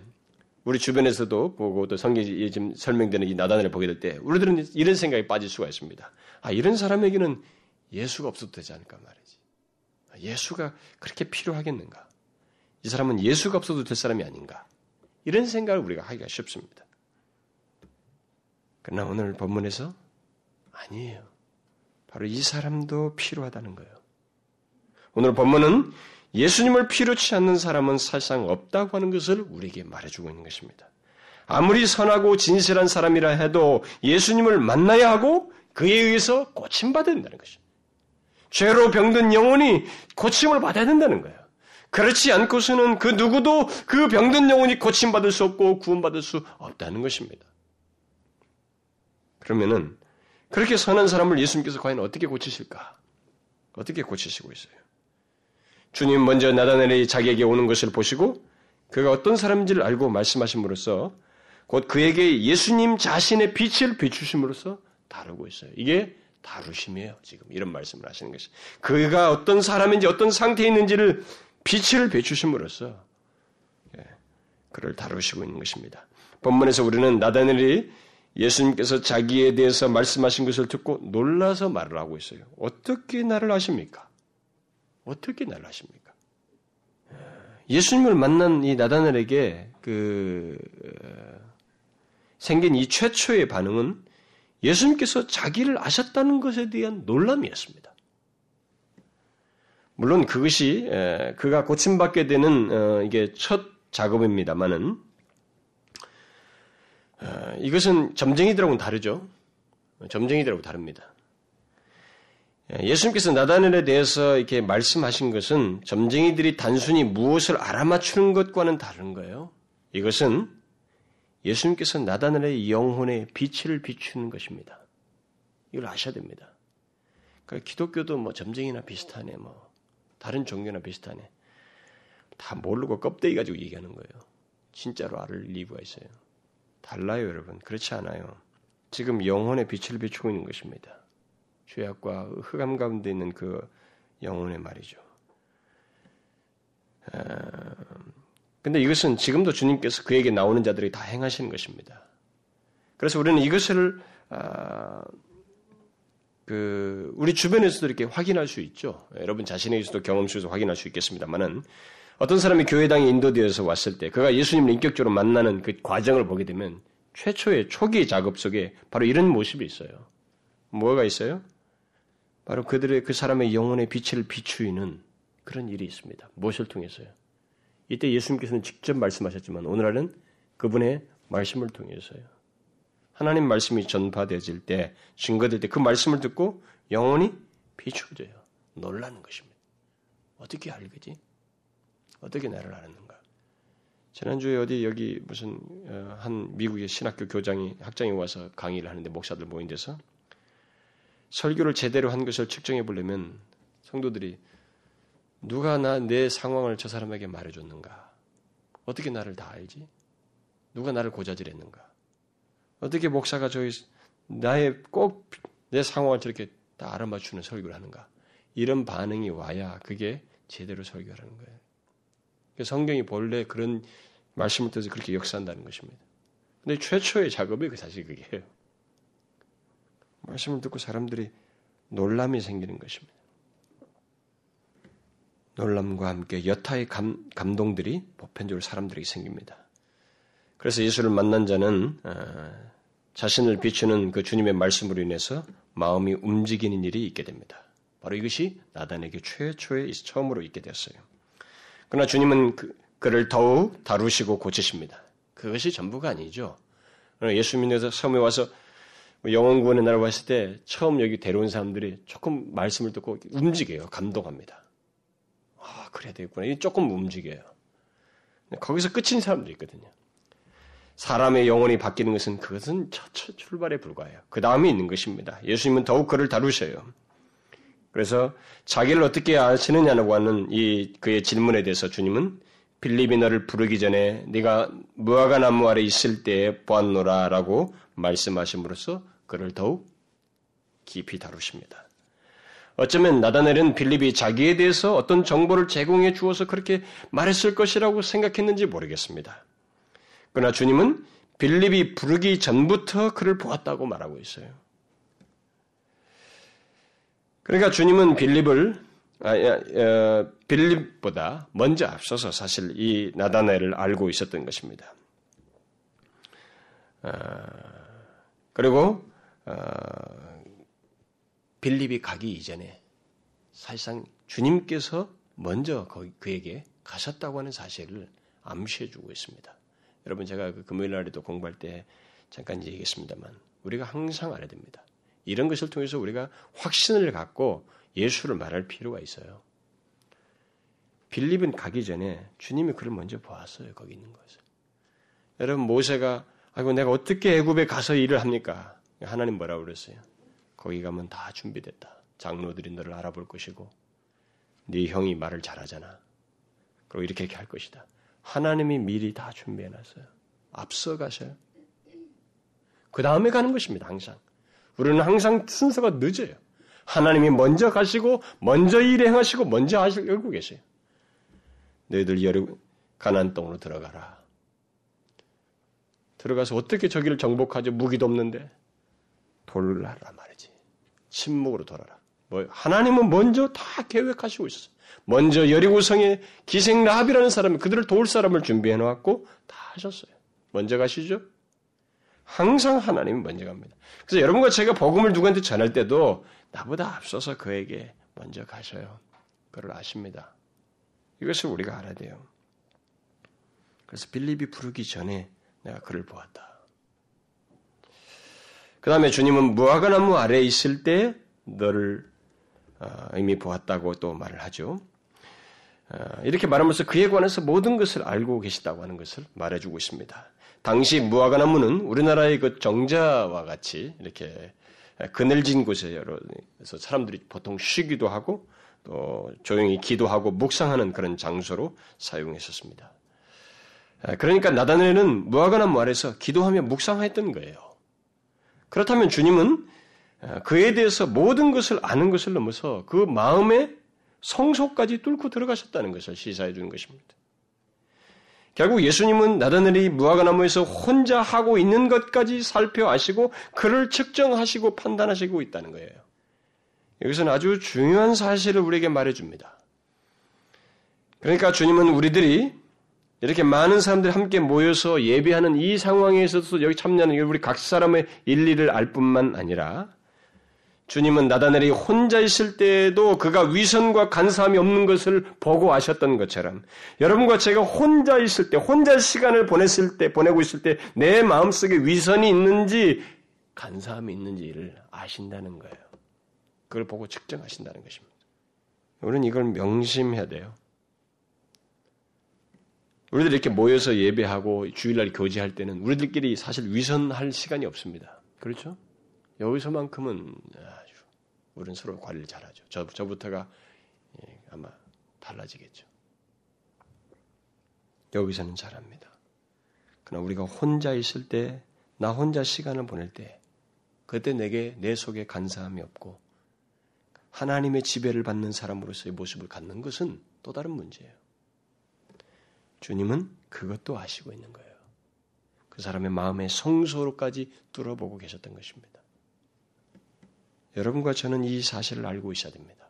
우리 주변에서도 보고 또 성경에 지금 설명되는 이 나단을 보게 될 때, 우리들은 이런 생각에 빠질 수가 있습니다. 아, 이런 사람에게는 예수가 없어도 되지 않을까 말이지. 아, 예수가 그렇게 필요하겠는가? 이 사람은 예수가 없어도 될 사람이 아닌가? 이런 생각을 우리가 하기가 쉽습니다. 그러나 오늘 본문에서 아니에요. 바로 이 사람도 필요하다는 거예요. 오늘 본문은 예수님을 필요치 않는 사람은 사실상 없다고 하는 것을 우리에게 말해주고 있는 것입니다. 아무리 선하고 진실한 사람이라 해도 예수님을 만나야 하고 그에 의해서 고침받아야 된다는 것이죠. 죄로 병든 영혼이 고침을 받아야 된다는 거예요. 그렇지 않고서는 그 누구도 그 병든 영혼이 고침받을 수 없고 구원받을 수 없다는 것입니다. 그러면은 그렇게 선한 사람을 예수님께서 과연 어떻게 고치실까? 어떻게 고치시고 있어요? 주님 먼저 나다넬이 자기에게 오는 것을 보시고 그가 어떤 사람인지를 알고 말씀하심으로써 곧 그에게 예수님 자신의 빛을 비추심으로써 다루고 있어요. 이게 다루심이에요. 지금 이런 말씀을 하시는 것이. 그가 어떤 사람인지 어떤 상태에 있는지를 빛을 비추심으로써 예, 그를 다루시고 있는 것입니다. 본문에서 우리는 나다넬이 예수님께서 자기에 대해서 말씀하신 것을 듣고 놀라서 말을 하고 있어요. 어떻게 나를 아십니까? 어떻게 나를 아십니까? 예수님을 만난 이 나다넬에게 그 생긴 이 최초의 반응은 예수님께서 자기를 아셨다는 것에 대한 놀람이었습니다. 물론 그것이 그가 고침받게 되는 어, 이게 첫 작업입니다만은 어, 이것은 점쟁이들하고는 다르죠. 점쟁이들하고 다릅니다. 예수님께서 나다넬에 대해서 이렇게 말씀하신 것은 점쟁이들이 단순히 무엇을 알아맞추는 것과는 다른 거예요. 이것은 예수님께서 나다넬의 영혼에 빛을 비추는 것입니다. 이걸 아셔야 됩니다. 그러니까 기독교도 뭐 점쟁이나 비슷하네, 뭐 다른 종교나 비슷하네. 다 모르고 껍데기 가지고 얘기하는 거예요. 진짜로 알을 이유가 있어요. 달라요, 여러분. 그렇지 않아요. 지금 영혼의 빛을 비추고 있는 것입니다. 죄악과 흑암 가운데 있는 그 영혼의 말이죠. 근데 이것은 지금도 주님께서 그에게 나오는 자들이 다 행하시는 것입니다. 그래서 우리는 이것을 아, 그 우리 주변에서도 이렇게 확인할 수 있죠. 여러분 자신에게서도 경험 속에서 확인할 수 있겠습니다만은 어떤 사람이 교회당에 인도되어서 왔을 때 그가 예수님을 인격적으로 만나는 그 과정을 보게 되면 최초의 초기 작업 속에 바로 이런 모습이 있어요. 뭐가 있어요? 바로 그들의 그 사람의 영혼의 빛을 비추이는 그런 일이 있습니다. 무엇을 통해서요? 이때 예수님께서는 직접 말씀하셨지만 오늘날은 그분의 말씀을 통해서요. 하나님 말씀이 전파되어질 때, 증거될 때 그 말씀을 듣고 영혼이 비추어져요. 놀라는 것입니다. 어떻게 알겠지? 어떻게 나를 아는가? 지난주에 어디 여기 무슨 어, 한 미국의 신학교 교장이 학장이 와서 강의를 하는데 목사들 모인 데서 설교를 제대로 한 것을 측정해 보려면 성도들이 누가 나 내 상황을 저 사람에게 말해줬는가? 어떻게 나를 다 알지? 누가 나를 고자질했는가? 어떻게 목사가 저희 나의 꼭 내 상황을 저렇게 다 알아맞추는 설교를 하는가? 이런 반응이 와야 그게 제대로 설교하는 거예요. 성경이 본래 그런 말씀을 통해서 그렇게 역사한다는 것입니다. 근데 최초의 작업이 그 사실 그게예요. 말씀을 듣고 사람들이 놀람이 생기는 것입니다. 놀람과 함께 여타의 감, 감동들이 보편적으로 사람들에게 생깁니다. 그래서 예수를 만난 자는 어, 자신을 비추는 그 주님의 말씀으로 인해서 마음이 움직이는 일이 있게 됩니다. 바로 이것이 나단에게 최초의 처음으로 있게 되었어요. 그러나 주님은 그, 그를 더욱 다루시고 고치십니다. 그것이 전부가 아니죠. 예수님께서 섬에 와서 뭐 영원 구원의 날 왔을 때 처음 여기 데려온 사람들이 조금 말씀을 듣고 움직여요. 감동합니다. 아, 그래야 되겠구나. 이 조금 움직여요. 거기서 끝인 사람도 있거든요. 사람의 영혼이 바뀌는 것은 그것은 첫, 첫 출발에 불과해요. 그 다음에 있는 것입니다. 예수님은 더욱 그를 다루셔요. 그래서 자기를 어떻게 아시느냐고 하는 이 그의 질문에 대해서 주님은 빌립이 너를 부르기 전에 네가 무화과 나무 아래 있을 때에 보았노라라고 말씀하심으로써 그를 더욱 깊이 다루십니다. 어쩌면 나다넬은 빌립이 자기에 대해서 어떤 정보를 제공해 주어서 그렇게 말했을 것이라고 생각했는지 모르겠습니다. 그러나 주님은 빌립이 부르기 전부터 그를 보았다고 말하고 있어요. 그러니까 주님은 빌립을 빌립보다 먼저 앞서서 사실 이 나다넬을 알고 있었던 것입니다. 어, 그리고 어, 빌립이 가기 이전에 사실상 주님께서 먼저 그에게 가셨다고 하는 사실을 암시해주고 있습니다. 여러분 제가 그 금요일 날에도 공부할 때 잠깐 얘기했습니다만 우리가 항상 알아야 됩니다. 이런 것을 통해서 우리가 확신을 갖고 예수를 말할 필요가 있어요. 빌립은 가기 전에 주님이 그를 먼저 보았어요. 거기 있는 것을. 여러분 모세가 아이고 내가 어떻게 애굽에 가서 일을 합니까? 하나님 뭐라고 그랬어요? 거기 가면 다 준비됐다. 장로들이 너를 알아볼 것이고 네 형이 말을 잘하잖아. 그리고 이렇게 이렇게 할 것이다. 하나님이 미리 다 준비해 놨어요. 앞서 가셔요. 그 다음에 가는 것입니다. 항상. 우리는 항상 순서가 늦어요. 하나님이 먼저 가시고 먼저 일행하시고 먼저 하시고 계세요. 너희들 여러 가난 땅으로 들어가라. 들어가서 어떻게 저기를 정복하지 무기도 없는데 돌아라 말이지. 침묵으로 돌아라. 뭐 하나님은 먼저 다 계획하시고 있었어요. 먼저 여리고성에 기생 라합이라는 사람, 그들을 도울 사람을 준비해 놓았고 다 하셨어요. 먼저 가시죠. 항상 하나님은 먼저 갑니다. 그래서 여러분과 제가 복음을 누구한테 전할 때도 나보다 앞서서 그에게 먼저 가셔요. 그걸 아십니다. 이것을 우리가 알아야 돼요. 그래서 빌립이 부르기 전에 내가 그를 보았다. 그 다음에 주님은 무화과나무 아래에 있을 때 너를 어, 이미 보았다고 또 말을 하죠. 어, 이렇게 말하면서 그에 관해서 모든 것을 알고 계시다고 하는 것을 말해주고 있습니다. 당시 무화과나무는 우리나라의 그 정자와 같이 이렇게 그늘진 곳에서 사람들이 보통 쉬기도 하고 또 조용히 기도하고 묵상하는 그런 장소로 사용했었습니다. 그러니까 나다네는 무화과나무 아래서 기도하며 묵상했던 거예요. 그렇다면 주님은 그에 대해서 모든 것을 아는 것을 넘어서 그 마음의 성소까지 뚫고 들어가셨다는 것을 시사해 주는 것입니다. 결국 예수님은 나다넬이 무화과나무에서 혼자 하고 있는 것까지 살펴 아시고 그를 측정하시고 판단하시고 있다는 거예요. 여기서는 아주 중요한 사실을 우리에게 말해줍니다. 그러니까 주님은 우리들이 이렇게 많은 사람들이 함께 모여서 예배하는 이 상황에서도 여기 참여하는 우리 각 사람의 일리를 알 뿐만 아니라 주님은 나다넬이 혼자 있을 때에도 그가 위선과 간사함이 없는 것을 보고 아셨던 것처럼 여러분과 제가 혼자 있을 때, 혼자 시간을 보냈을 때, 보내고 있을 때 내 마음속에 위선이 있는지 간사함이 있는지를 아신다는 거예요. 그걸 보고 측정하신다는 것입니다. 우리는 이걸 명심해야 돼요. 우리들 이렇게 모여서 예배하고 주일날 교제할 때는 우리들끼리 사실 위선할 시간이 없습니다. 그렇죠? 여기서만큼은 아주 우리는 서로 관리를 잘하죠. 저, 저부터가 예, 아마 달라지겠죠. 여기서는 잘합니다. 그러나 우리가 혼자 있을 때, 나 혼자 시간을 보낼 때, 그때 내게 내 속에 간사함이 없고 하나님의 지배를 받는 사람으로서의 모습을 갖는 것은 또 다른 문제예요. 주님은 그것도 아시고 있는 거예요. 그 사람의 마음의 성소로까지 뚫어보고 계셨던 것입니다. 여러분과 저는 이 사실을 알고 있어야 됩니다.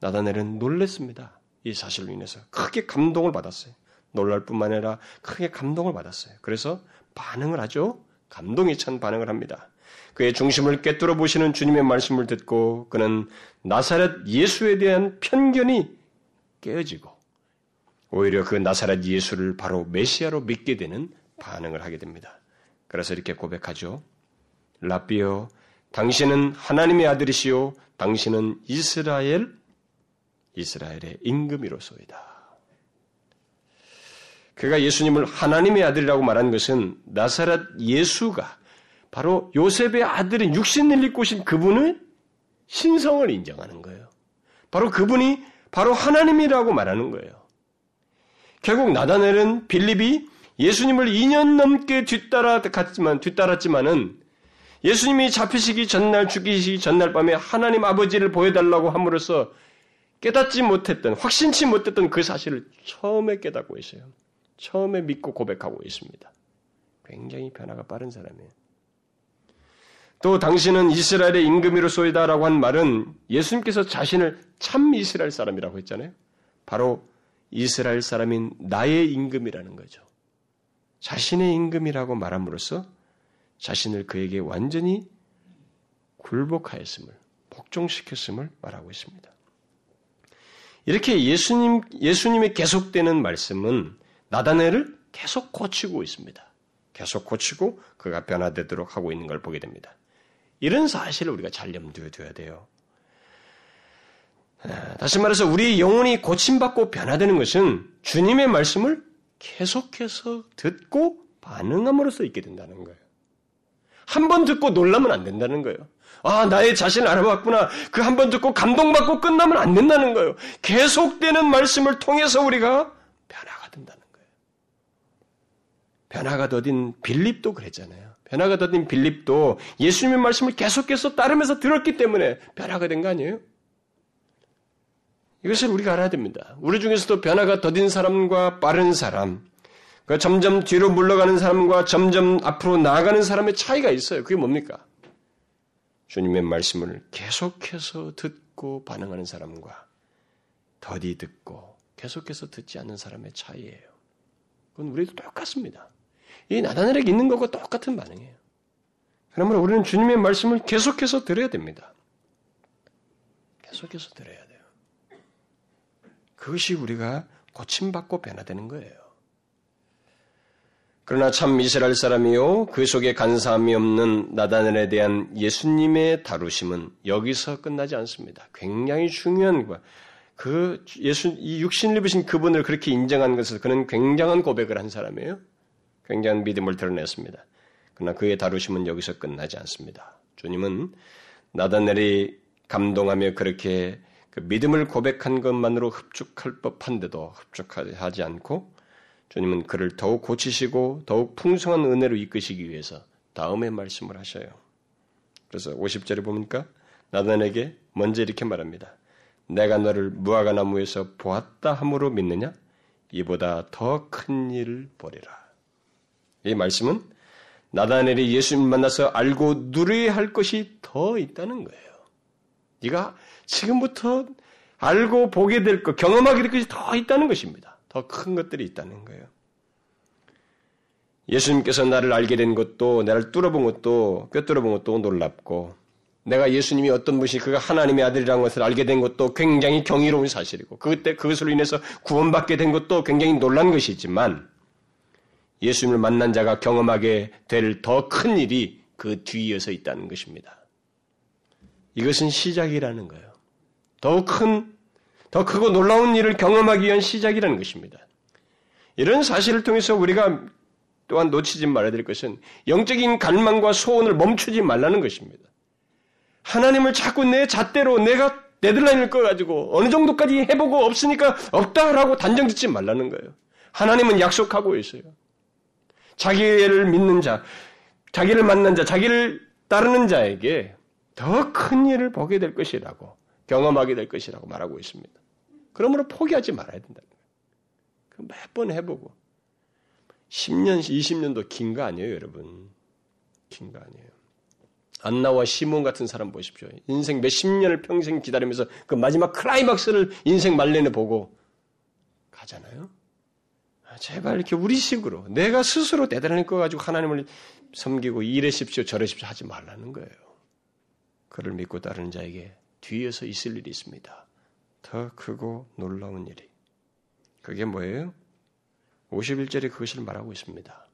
나다넬은 놀랬습니다. 이 사실로 인해서 크게 감동을 받았어요. 놀랄 뿐만 아니라 크게 감동을 받았어요. 그래서 반응을 하죠. 감동이 찬 반응을 합니다. 그의 중심을 깨뚫어 보시는 주님의 말씀을 듣고 그는 나사렛 예수에 대한 편견이 깨어지고 오히려 그 나사렛 예수를 바로 메시아로 믿게 되는 반응을 하게 됩니다. 그래서 이렇게 고백하죠. 라비오, 당신은 하나님의 아들이시요, 당신은 이스라엘, 이스라엘의 임금이로소이다. 그가 예수님을 하나님의 아들이라고 말한 것은 나사렛 예수가 바로 요셉의 아들인 육신을 입고 신 그분의 신성을 인정하는 거예요. 바로 그분이 바로 하나님이라고 말하는 거예요. 결국 나다넬은 빌립이 예수님을 2년 넘게 뒤따라 갔지만 뒤따랐지만은 예수님이 잡히시기 전날 죽이시기 전날 밤에 하나님 아버지를 보여달라고 함으로써 깨닫지 못했던 확신치 못했던 그 사실을 처음에 깨닫고 있어요. 처음에 믿고 고백하고 있습니다. 굉장히 변화가 빠른 사람이에요. 또 당신은 이스라엘의 임금이로소이다라고 한 말은 예수님께서 자신을 참 이스라엘 사람이라고 했잖아요. 바로 이스라엘 사람인 나의 임금이라는 거죠. 자신의 임금이라고 말함으로써 자신을 그에게 완전히 굴복하였음을, 복종시켰음을 말하고 있습니다. 이렇게 예수님, 예수님의 계속되는 말씀은 나다네를 계속 고치고 있습니다. 계속 고치고 그가 변화되도록 하고 있는 걸 보게 됩니다. 이런 사실을 우리가 잘 염두에 둬야 돼요. 다시 말해서 우리 영혼이 고침받고 변화되는 것은 주님의 말씀을 계속해서 듣고 반응함으로써 있게 된다는 거예요. 한 번 듣고 놀라면 안 된다는 거예요. 아, 나의 자신을 알아봤구나. 그 한 번 듣고 감동받고 끝나면 안 된다는 거예요. 계속되는 말씀을 통해서 우리가 변화가 된다는 거예요. 변화가 더딘 빌립도 그랬잖아요. 변화가 더딘 빌립도 예수님의 말씀을 계속해서 따르면서 들었기 때문에 변화가 된 거 아니에요? 이것을 우리가 알아야 됩니다. 우리 중에서도 변화가 더딘 사람과 빠른 사람, 그 점점 뒤로 물러가는 사람과 점점 앞으로 나아가는 사람의 차이가 있어요. 그게 뭡니까? 주님의 말씀을 계속해서 듣고 반응하는 사람과 더디 듣고 계속해서 듣지 않는 사람의 차이예요. 그건 우리도 똑같습니다. 이 나다넬에게 있는 것과 똑같은 반응이에요. 그러므로 우리는 주님의 말씀을 계속해서 들어야 됩니다. 계속해서 들어야 돼요. 그것이 우리가 고침받고 변화되는 거예요. 그러나 참 이스라엘 사람이요 그 속에 간사함이 없는 나다넬에 대한 예수님의 다루심은 여기서 끝나지 않습니다. 굉장히 중요한 거. 그 예수 이 육신을 입으신 그분을 그렇게 인정한 것을 그는 굉장한 고백을 한 사람이에요. 굉장한 믿음을 드러냈습니다. 그러나 그의 다루심은 여기서 끝나지 않습니다. 주님은 나다넬이 감동하며 그렇게 그 믿음을 고백한 것만으로 흡족할 법한데도 흡족하지 않고 주님은 그를 더욱 고치시고 더욱 풍성한 은혜로 이끄시기 위해서 다음에 말씀을 하셔요. 그래서 50절에 보니까 나단에게 먼저 이렇게 말합니다. 내가 너를 무화과 나무에서 보았다 함으로 믿느냐? 이보다 더 큰 일을 보리라. 이 말씀은 나다넬이 예수님 만나서 알고 누려야 할 것이 더 있다는 거예요. 네가 지금부터 알고 보게 될 것, 경험하게 될 것이 더 있다는 것입니다. 더 큰 것들이 있다는 거예요. 예수님께서 나를 알게 된 것도, 나를 뚫어본 것도, 꿰뚫어본 것도 놀랍고, 내가 예수님이 어떤 분이 그가 하나님의 아들이라는 것을 알게 된 것도 굉장히 경이로운 사실이고, 그때 그것으로 인해서 구원받게 된 것도 굉장히 놀란 것이지만, 예수님을 만난 자가 경험하게 될 더 큰 일이 그 뒤이어서 있다는 것입니다. 이것은 시작이라는 거예요. 더 큰, 더 크고 놀라운 일을 경험하기 위한 시작이라는 것입니다. 이런 사실을 통해서 우리가 또한 놓치지 말아야 될 것은 영적인 갈망과 소원을 멈추지 말라는 것입니다. 하나님을 자꾸 내 잣대로 내가 데드라인을 꺼가지고 어느 정도까지 해보고 없으니까 없다라고 단정 짓지 말라는 거예요. 하나님은 약속하고 있어요. 자기를 믿는 자, 자기를 만난 자, 자기를 따르는 자에게 더 큰 일을 보게 될 것이라고 경험하게 될 것이라고 말하고 있습니다. 그러므로 포기하지 말아야 된다는 거예요. 그 몇번 해보고 10년, 20년도 긴 거 아니에요, 여러분. 긴 거 아니에요. 안나와 시몬 같은 사람 보십시오. 인생 몇십 년을 평생 기다리면서 그 마지막 클라이막스를 인생 말년에 보고 가잖아요. 아, 제발 이렇게 우리식으로 내가 스스로 대단한 거 가지고 하나님을 섬기고 이래십시오 저래십시오 하지 말라는 거예요. 그를 믿고 따르는 자에게 뒤에서 있을 일이 있습니다. 더 크고 놀라운 일이. 그게 뭐예요? 51절에 그것을 말하고 있습니다.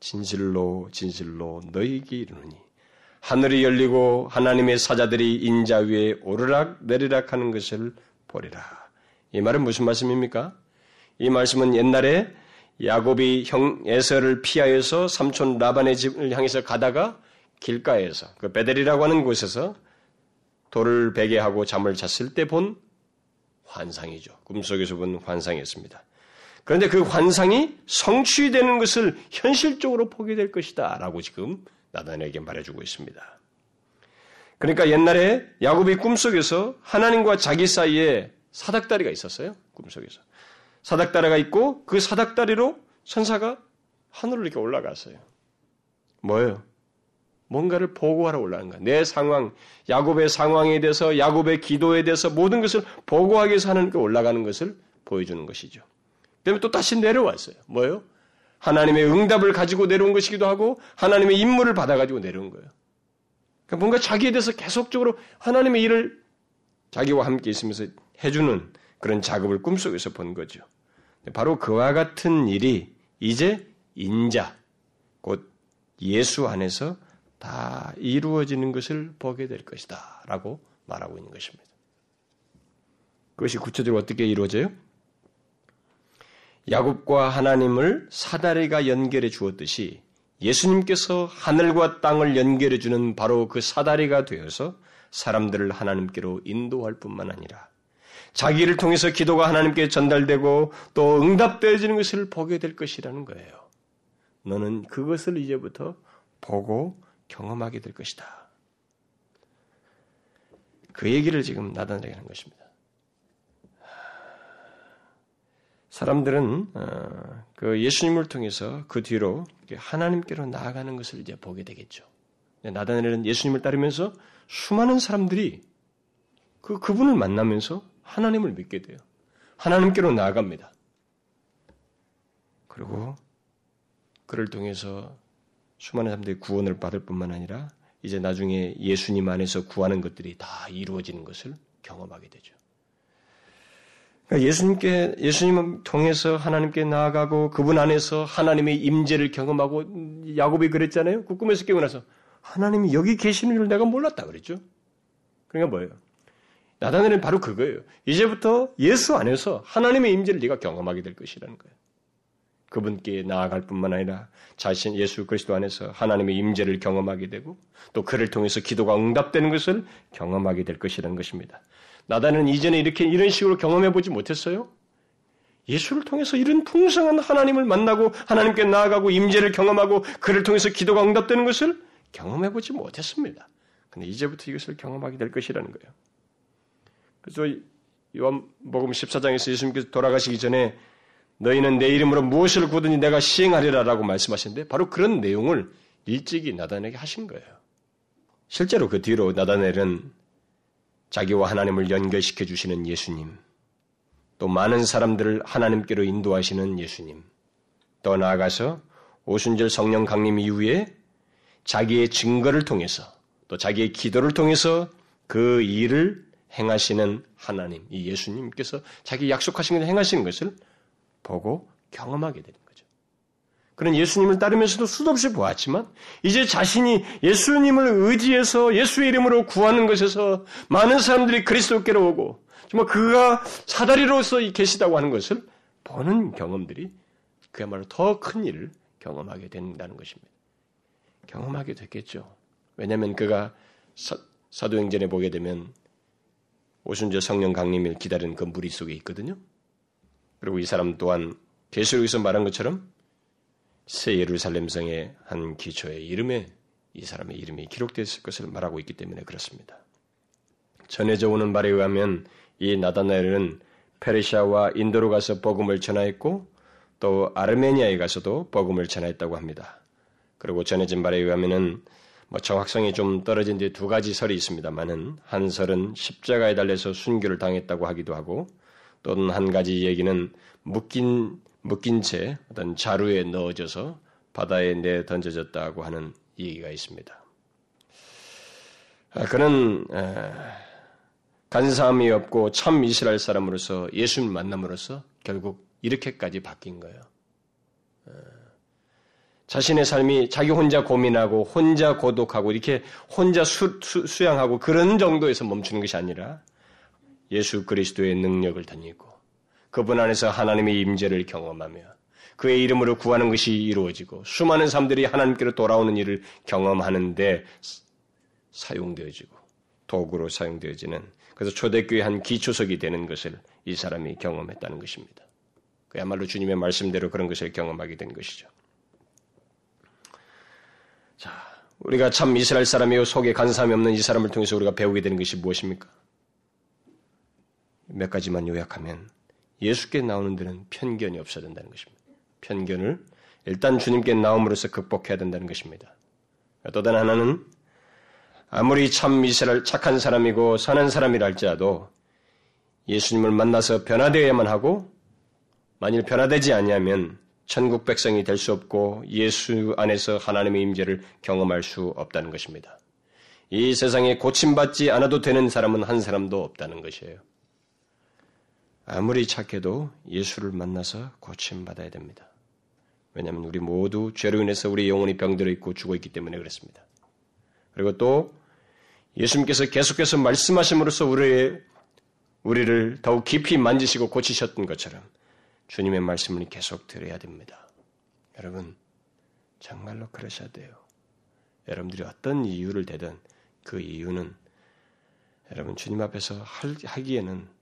진실로 진실로 너희에게 이르노니 하늘이 열리고 하나님의 사자들이 인자 위에 오르락 내리락 하는 것을 보리라. 이 말은 무슨 말씀입니까? 이 말씀은 옛날에 야곱이 형 에서를 피하여서 삼촌 라반의 집을 향해서 가다가 길가에서 그 베델이라고 하는 곳에서 돌을 베게 하고 잠을 잤을 때 본 환상이죠. 꿈속에서 본 환상이었습니다. 그런데 그 환상이 성취되는 것을 현실적으로 보게 될 것이다. 라고 지금 나단에게 말해주고 있습니다. 그러니까 옛날에 야곱이 꿈속에서 하나님과 자기 사이에 사닥다리가 있었어요. 꿈속에서. 사닥다리가 있고 그 사닥다리로 천사가 하늘로 이렇게 올라갔어요. 뭐예요? 뭔가를 보고하러 올라간 거야. 내 상황, 야곱의 상황에 대해서, 야곱의 기도에 대해서 모든 것을 보고하기 위해서 하나님께 올라가는 것을 보여주는 것이죠. 그다음에 또 다시 내려왔어요. 뭐요? 하나님의 응답을 가지고 내려온 것이기도 하고 하나님의 임무를 받아가지고 내려온 거예요. 그러니까 뭔가 자기에 대해서 계속적으로 하나님의 일을 자기와 함께 있으면서 해주는 그런 작업을 꿈속에서 본 거죠. 바로 그와 같은 일이 이제 인자, 곧 예수 안에서 다 이루어지는 것을 보게 될 것이다. 라고 말하고 있는 것입니다. 그것이 구체적으로 어떻게 이루어져요? 야곱과 하나님을 사다리가 연결해 주었듯이 예수님께서 하늘과 땅을 연결해 주는 바로 그 사다리가 되어서 사람들을 하나님께로 인도할 뿐만 아니라 자기를 통해서 기도가 하나님께 전달되고 또 응답되어지는 것을 보게 될 것이라는 거예요. 너는 그것을 이제부터 보고 경험하게 될 것이다. 그 얘기를 지금 나단에게 하는 것입니다. 사람들은 어, 그 예수님을 통해서 그 뒤로 하나님께로 나아가는 것을 이제 보게 되겠죠. 나다나엘은 예수님을 따르면서 수많은 사람들이 그 그분을 만나면서 하나님을 믿게 돼요. 하나님께로 나아갑니다. 그리고 그를 통해서 수많은 사람들이 구원을 받을 뿐만 아니라 이제 나중에 예수님 안에서 구하는 것들이 다 이루어지는 것을 경험하게 되죠. 그러니까 예수님께 예수님을 통해서 하나님께 나아가고 그분 안에서 하나님의 임재를 경험하고 야곱이 그랬잖아요. 그 꿈에서 깨어나서 하나님이 여기 계시는 줄 내가 몰랐다 그랬죠. 그러니까 뭐예요? 나다나엘은 바로 그거예요. 이제부터 예수 안에서 하나님의 임재를 네가 경험하게 될 것이라는 거예요. 그분께 나아갈 뿐만 아니라 자신 예수 그리스도 안에서 하나님의 임재를 경험하게 되고 또 그를 통해서 기도가 응답되는 것을 경험하게 될 것이라는 것입니다. 나다는 이전에 이렇게 이런 식으로 경험해 보지 못했어요. 예수를 통해서 이런 풍성한 하나님을 만나고 하나님께 나아가고 임재를 경험하고 그를 통해서 기도가 응답되는 것을 경험해 보지 못했습니다. 근데 이제부터 이것을 경험하게 될 것이라는 거예요. 그래서 요한복음 14장에서 예수님께서 돌아가시기 전에 너희는 내 이름으로 무엇을 구든지 내가 시행하리라라고 말씀하셨는데 바로 그런 내용을 일찍이 나단에게 하신 거예요. 실제로 그 뒤로 나단엘은 자기와 하나님을 연결시켜 주시는 예수님, 또 많은 사람들을 하나님께로 인도하시는 예수님, 더 나아가서 오순절 성령 강림 이후에 자기의 증거를 통해서 또 자기의 기도를 통해서 그 일을 행하시는 하나님, 이 예수님께서 자기 약속하신 것을 행하시는 것을 보고 경험하게 되는 거죠. 그런 예수님을 따르면서도 수도 없이 보았지만 이제 자신이 예수님을 의지해서 예수의 이름으로 구하는 것에서 많은 사람들이 그리스도께로 오고 정말 그가 사다리로서 계시다고 하는 것을 보는 경험들이 그야말로 더 큰 일을 경험하게 된다는 것입니다. 경험하게 됐겠죠. 왜냐하면 그가 사, 도행전에 보게 되면 오순절 성령 강림을 기다리는 그 무리 속에 있거든요. 그리고 이 사람 또한 계시록에서 말한 것처럼 새 예루살렘 성의 한 기초의 이름에 이 사람의 이름이 기록되었을 것을 말하고 있기 때문에 그렇습니다. 전해져 오는 말에 의하면 이 나다나엘은 페르시아와 인도로 가서 복음을 전하였고 또 아르메니아에 가서도 복음을 전하였다고 합니다. 그리고 전해진 말에 의하면은 뭐 정확성이 좀 떨어진 뒤 두 가지 설이 있습니다만은 한 설은 십자가에 달려서 순교를 당했다고 하기도 하고 또는 한 가지 얘기는 묶인 묶인 채 어떤 자루에 넣어져서 바다에 내 던져졌다고 하는 얘기가 있습니다. 아, 그는 간사함이 없고 참 이스라엘 사람으로서 예수를 만남으로써 결국 이렇게까지 바뀐 거예요. 자신의 삶이 자기 혼자 고민하고 혼자 고독하고 이렇게 혼자 수, 수 양하고 그런 정도에서 멈추는 것이 아니라 예수 그리스도의 능력을 덧입고 그분 안에서 하나님의 임재를 경험하며 그의 이름으로 구하는 것이 이루어지고 수많은 사람들이 하나님께로 돌아오는 일을 경험하는데 사용되어지고 도구로 사용되어지는 그래서 초대교회 한 기초석이 되는 것을 이 사람이 경험했다는 것입니다. 그야말로 주님의 말씀대로 그런 것을 경험하게 된 것이죠. 자, 우리가 참 이스라엘 사람이요 속에 간사함이 없는 이 사람을 통해서 우리가 배우게 되는 것이 무엇입니까? 몇 가지만 요약하면 예수께 나오는 데는 편견이 없어야 된다는 것입니다. 편견을 일단 주님께 나옴으로써 극복해야 된다는 것입니다. 또 다른 하나는 아무리 참 이스라엘 착한 사람이고 선한 사람이라 할지라도 예수님을 만나서 변화되어야만 하고 만일 변화되지 아니하면 천국 백성이 될 수 없고 예수 안에서 하나님의 임재를 경험할 수 없다는 것입니다. 이 세상에 고침받지 않아도 되는 사람은 한 사람도 없다는 것이에요. 아무리 착해도 예수를 만나서 고침받아야 됩니다. 왜냐하면 우리 모두 죄로 인해서 우리 영혼이 병들어 있고 죽어 있기 때문에 그렇습니다. 그리고 또 예수님께서 계속해서 말씀하심으로써 우리의, 우리를 더욱 깊이 만지시고 고치셨던 것처럼 주님의 말씀을 계속 들어야 됩니다. 여러분, 정말로 그러셔야 돼요. 여러분들이 어떤 이유를 대든 그 이유는 여러분 주님 앞에서 하기에는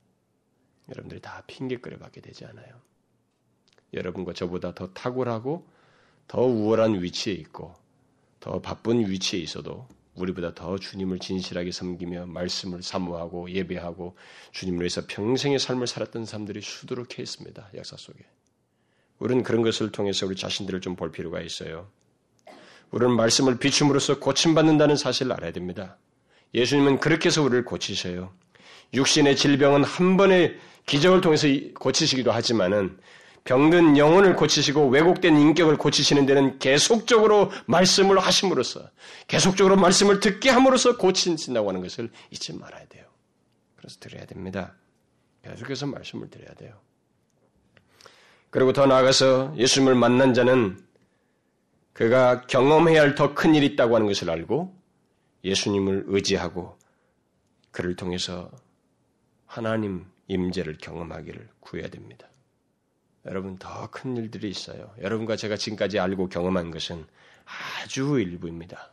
여러분들이 다 핑계거려 받게 되지 않아요. 여러분과 저보다 더 탁월하고 더 우월한 위치에 있고 더 바쁜 위치에 있어도 우리보다 더 주님을 진실하게 섬기며 말씀을 사모하고 예배하고 주님을 위해서 평생의 삶을 살았던 사람들이 수두룩해 있습니다. 역사 속에. 우리는 그런 것을 통해서 우리 자신들을 좀 볼 필요가 있어요. 우리는 말씀을 비춤으로써 고침받는다는 사실을 알아야 됩니다. 예수님은 그렇게 해서 우리를 고치셔요. 육신의 질병은 한 번의 기적을 통해서 고치시기도 하지만은 병든 영혼을 고치시고 왜곡된 인격을 고치시는 데는 계속적으로 말씀을 하심으로써 계속적으로 말씀을 듣게 함으로써 고치신다고 하는 것을 잊지 말아야 돼요. 그래서 드려야 됩니다. 계속해서 말씀을 드려야 돼요. 그리고 더 나아가서 예수님을 만난 자는 그가 경험해야 할 더 큰 일이 있다고 하는 것을 알고 예수님을 의지하고 그를 통해서 하나님 임재를 경험하기를 구해야 됩니다. 여러분 더 큰 일들이 있어요. 여러분과 제가 지금까지 알고 경험한 것은 아주 일부입니다.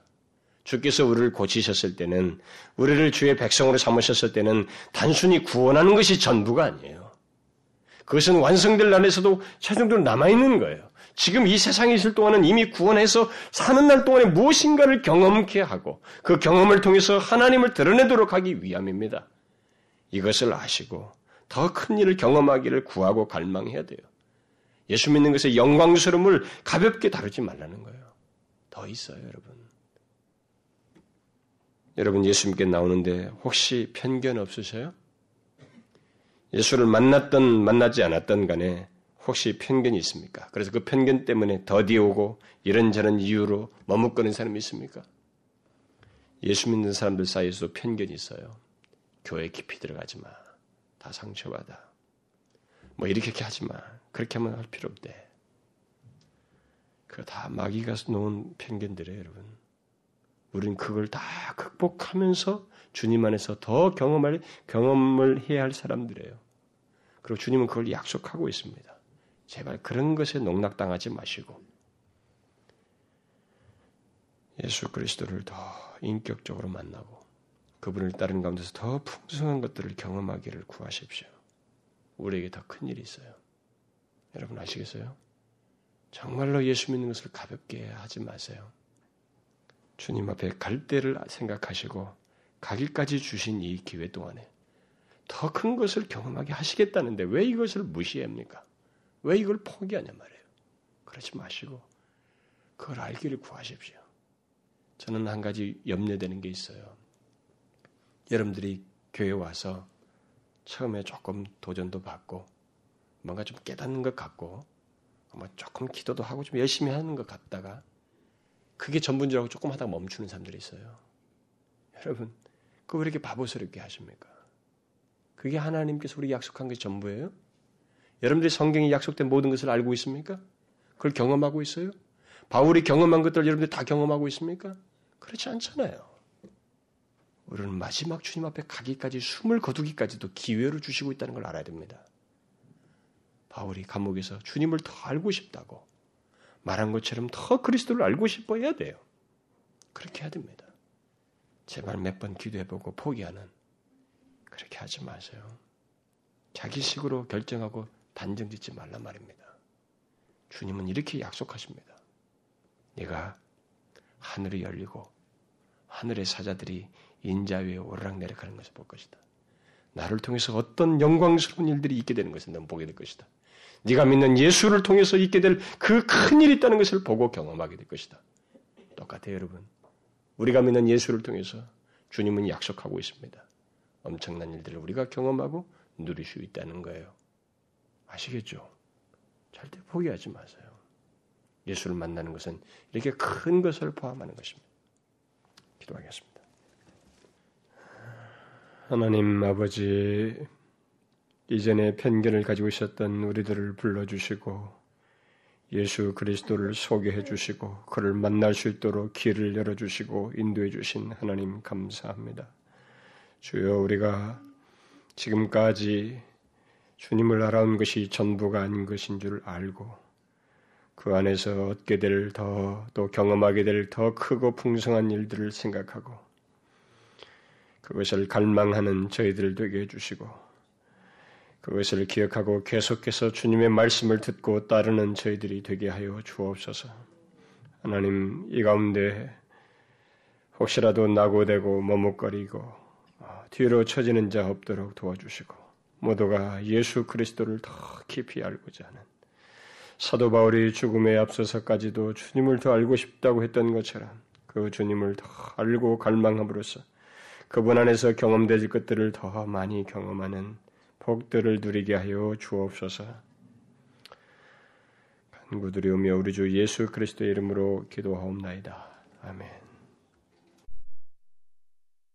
주께서 우리를 고치셨을 때는 우리를 주의 백성으로 삼으셨을 때는 단순히 구원하는 것이 전부가 아니에요. 그것은 완성될 날에서도 최종적으로 남아있는 거예요. 지금 이 세상에 있을 동안은 이미 구원해서 사는 날 동안에 무엇인가를 경험케 하고 그 경험을 통해서 하나님을 드러내도록 하기 위함입니다. 이것을 아시고 더 큰 일을 경험하기를 구하고 갈망해야 돼요. 예수 믿는 것의 영광스러움을 가볍게 다루지 말라는 거예요. 더 있어요, 여러분. 여러분 예수 믿게 나오는데 혹시 편견 없으세요? 예수를 만났던 만나지 않았던 간에 혹시 편견이 있습니까? 그래서 그 편견 때문에 더디 오고 이런저런 이유로 머뭇거리는 사람이 있습니까? 예수 믿는 사람들 사이에서도 편견이 있어요. 교회 깊이 들어가지 마. 다 상처받아. 뭐 이렇게 하지 마. 그렇게 하면 할 필요 없대. 그거 다 마귀가 놓은 편견들이에요, 여러분. 우리는 그걸 다 극복하면서 주님 안에서 더 경험할, 경험을 해야 할 사람들이에요. 그리고 주님은 그걸 약속하고 있습니다. 제발 그런 것에 농락당하지 마시고 예수 그리스도를 더 인격적으로 만나고 그분을 따르는 가운데서 더 풍성한 것들을 경험하기를 구하십시오. 우리에게 더 큰 일이 있어요. 여러분 아시겠어요? 정말로 예수 믿는 것을 가볍게 하지 마세요. 주님 앞에 갈 때를 생각하시고 가기까지 주신 이 기회 동안에 더 큰 것을 경험하게 하시겠다는데 왜 이것을 무시합니까? 왜 이걸 포기하냐 말이에요. 그러지 마시고 그걸 알기를 구하십시오. 저는 한 가지 염려되는 게 있어요. 여러분들이 교회 와서 처음에 조금 도전도 받고 뭔가 좀 깨닫는 것 같고 뭐 조금 기도도 하고 좀 열심히 하는 것 같다가 그게 전부인 줄 알고 조금 하다가 멈추는 사람들이 있어요. 여러분, 그거 왜 이렇게 바보스럽게 하십니까? 그게 하나님께서 우리 약속한 게 전부예요? 여러분들이 성경이 약속된 모든 것을 알고 있습니까? 그걸 경험하고 있어요? 바울이 경험한 것들 여러분들 다 경험하고 있습니까? 그렇지 않잖아요. 우리는 마지막 주님 앞에 가기까지 숨을 거두기까지도 기회를 주시고 있다는 걸 알아야 됩니다. 바울이 감옥에서 주님을 더 알고 싶다고 말한 것처럼 더 그리스도를 알고 싶어 해야 돼요. 그렇게 해야 됩니다. 제발 몇 번 기도해보고 포기하는 그렇게 하지 마세요. 자기 식으로 결정하고 단정 짓지 말란 말입니다. 주님은 이렇게 약속하십니다. 내가 하늘이 열리고 하늘의 사자들이 인자 위에 오르락내리락 하는 것을 볼 것이다. 나를 통해서 어떤 영광스러운 일들이 있게 되는 것을 넌 보게 될 것이다. 네가 믿는 예수를 통해서 있게 될 그 큰 일이 있다는 것을 보고 경험하게 될 것이다. 똑같아요, 여러분. 우리가 믿는 예수를 통해서 주님은 약속하고 있습니다. 엄청난 일들을 우리가 경험하고 누릴 수 있다는 거예요. 아시겠죠? 절대 포기하지 마세요. 예수를 만나는 것은 이렇게 큰 것을 포함하는 것입니다. 기도하겠습니다. 하나님 아버지, 이전에 편견을 가지고 있었던 우리들을 불러주시고 예수 그리스도를 소개해 주시고 그를 만날 수 있도록 길을 열어 주시고 인도해 주신 하나님 감사합니다. 주여 우리가 지금까지 주님을 알아온 것이 전부가 아닌 것인 줄 알고 그 안에서 얻게 될 더 또 경험하게 될 더 크고 풍성한 일들을 생각하고 그것을 갈망하는 저희들 되게 해주시고 그것을 기억하고 계속해서 주님의 말씀을 듣고 따르는 저희들이 되게 하여 주옵소서. 하나님 이 가운데 혹시라도 낙오되고 머뭇거리고 어, 뒤로 처지는 자 없도록 도와주시고 모두가 예수 그리스도를 더 깊이 알고자 하는 사도 바울이 죽음에 앞서서까지도 주님을 더 알고 싶다고 했던 것처럼 그 주님을 더 알고 갈망함으로써 그분 안에서 경험될 것들을 더 많이 경험하는 복들을 누리게 하여 주옵소서. 간구드리오며 우리 주 예수 그리스도의 이름으로 기도하옵나이다. 아멘.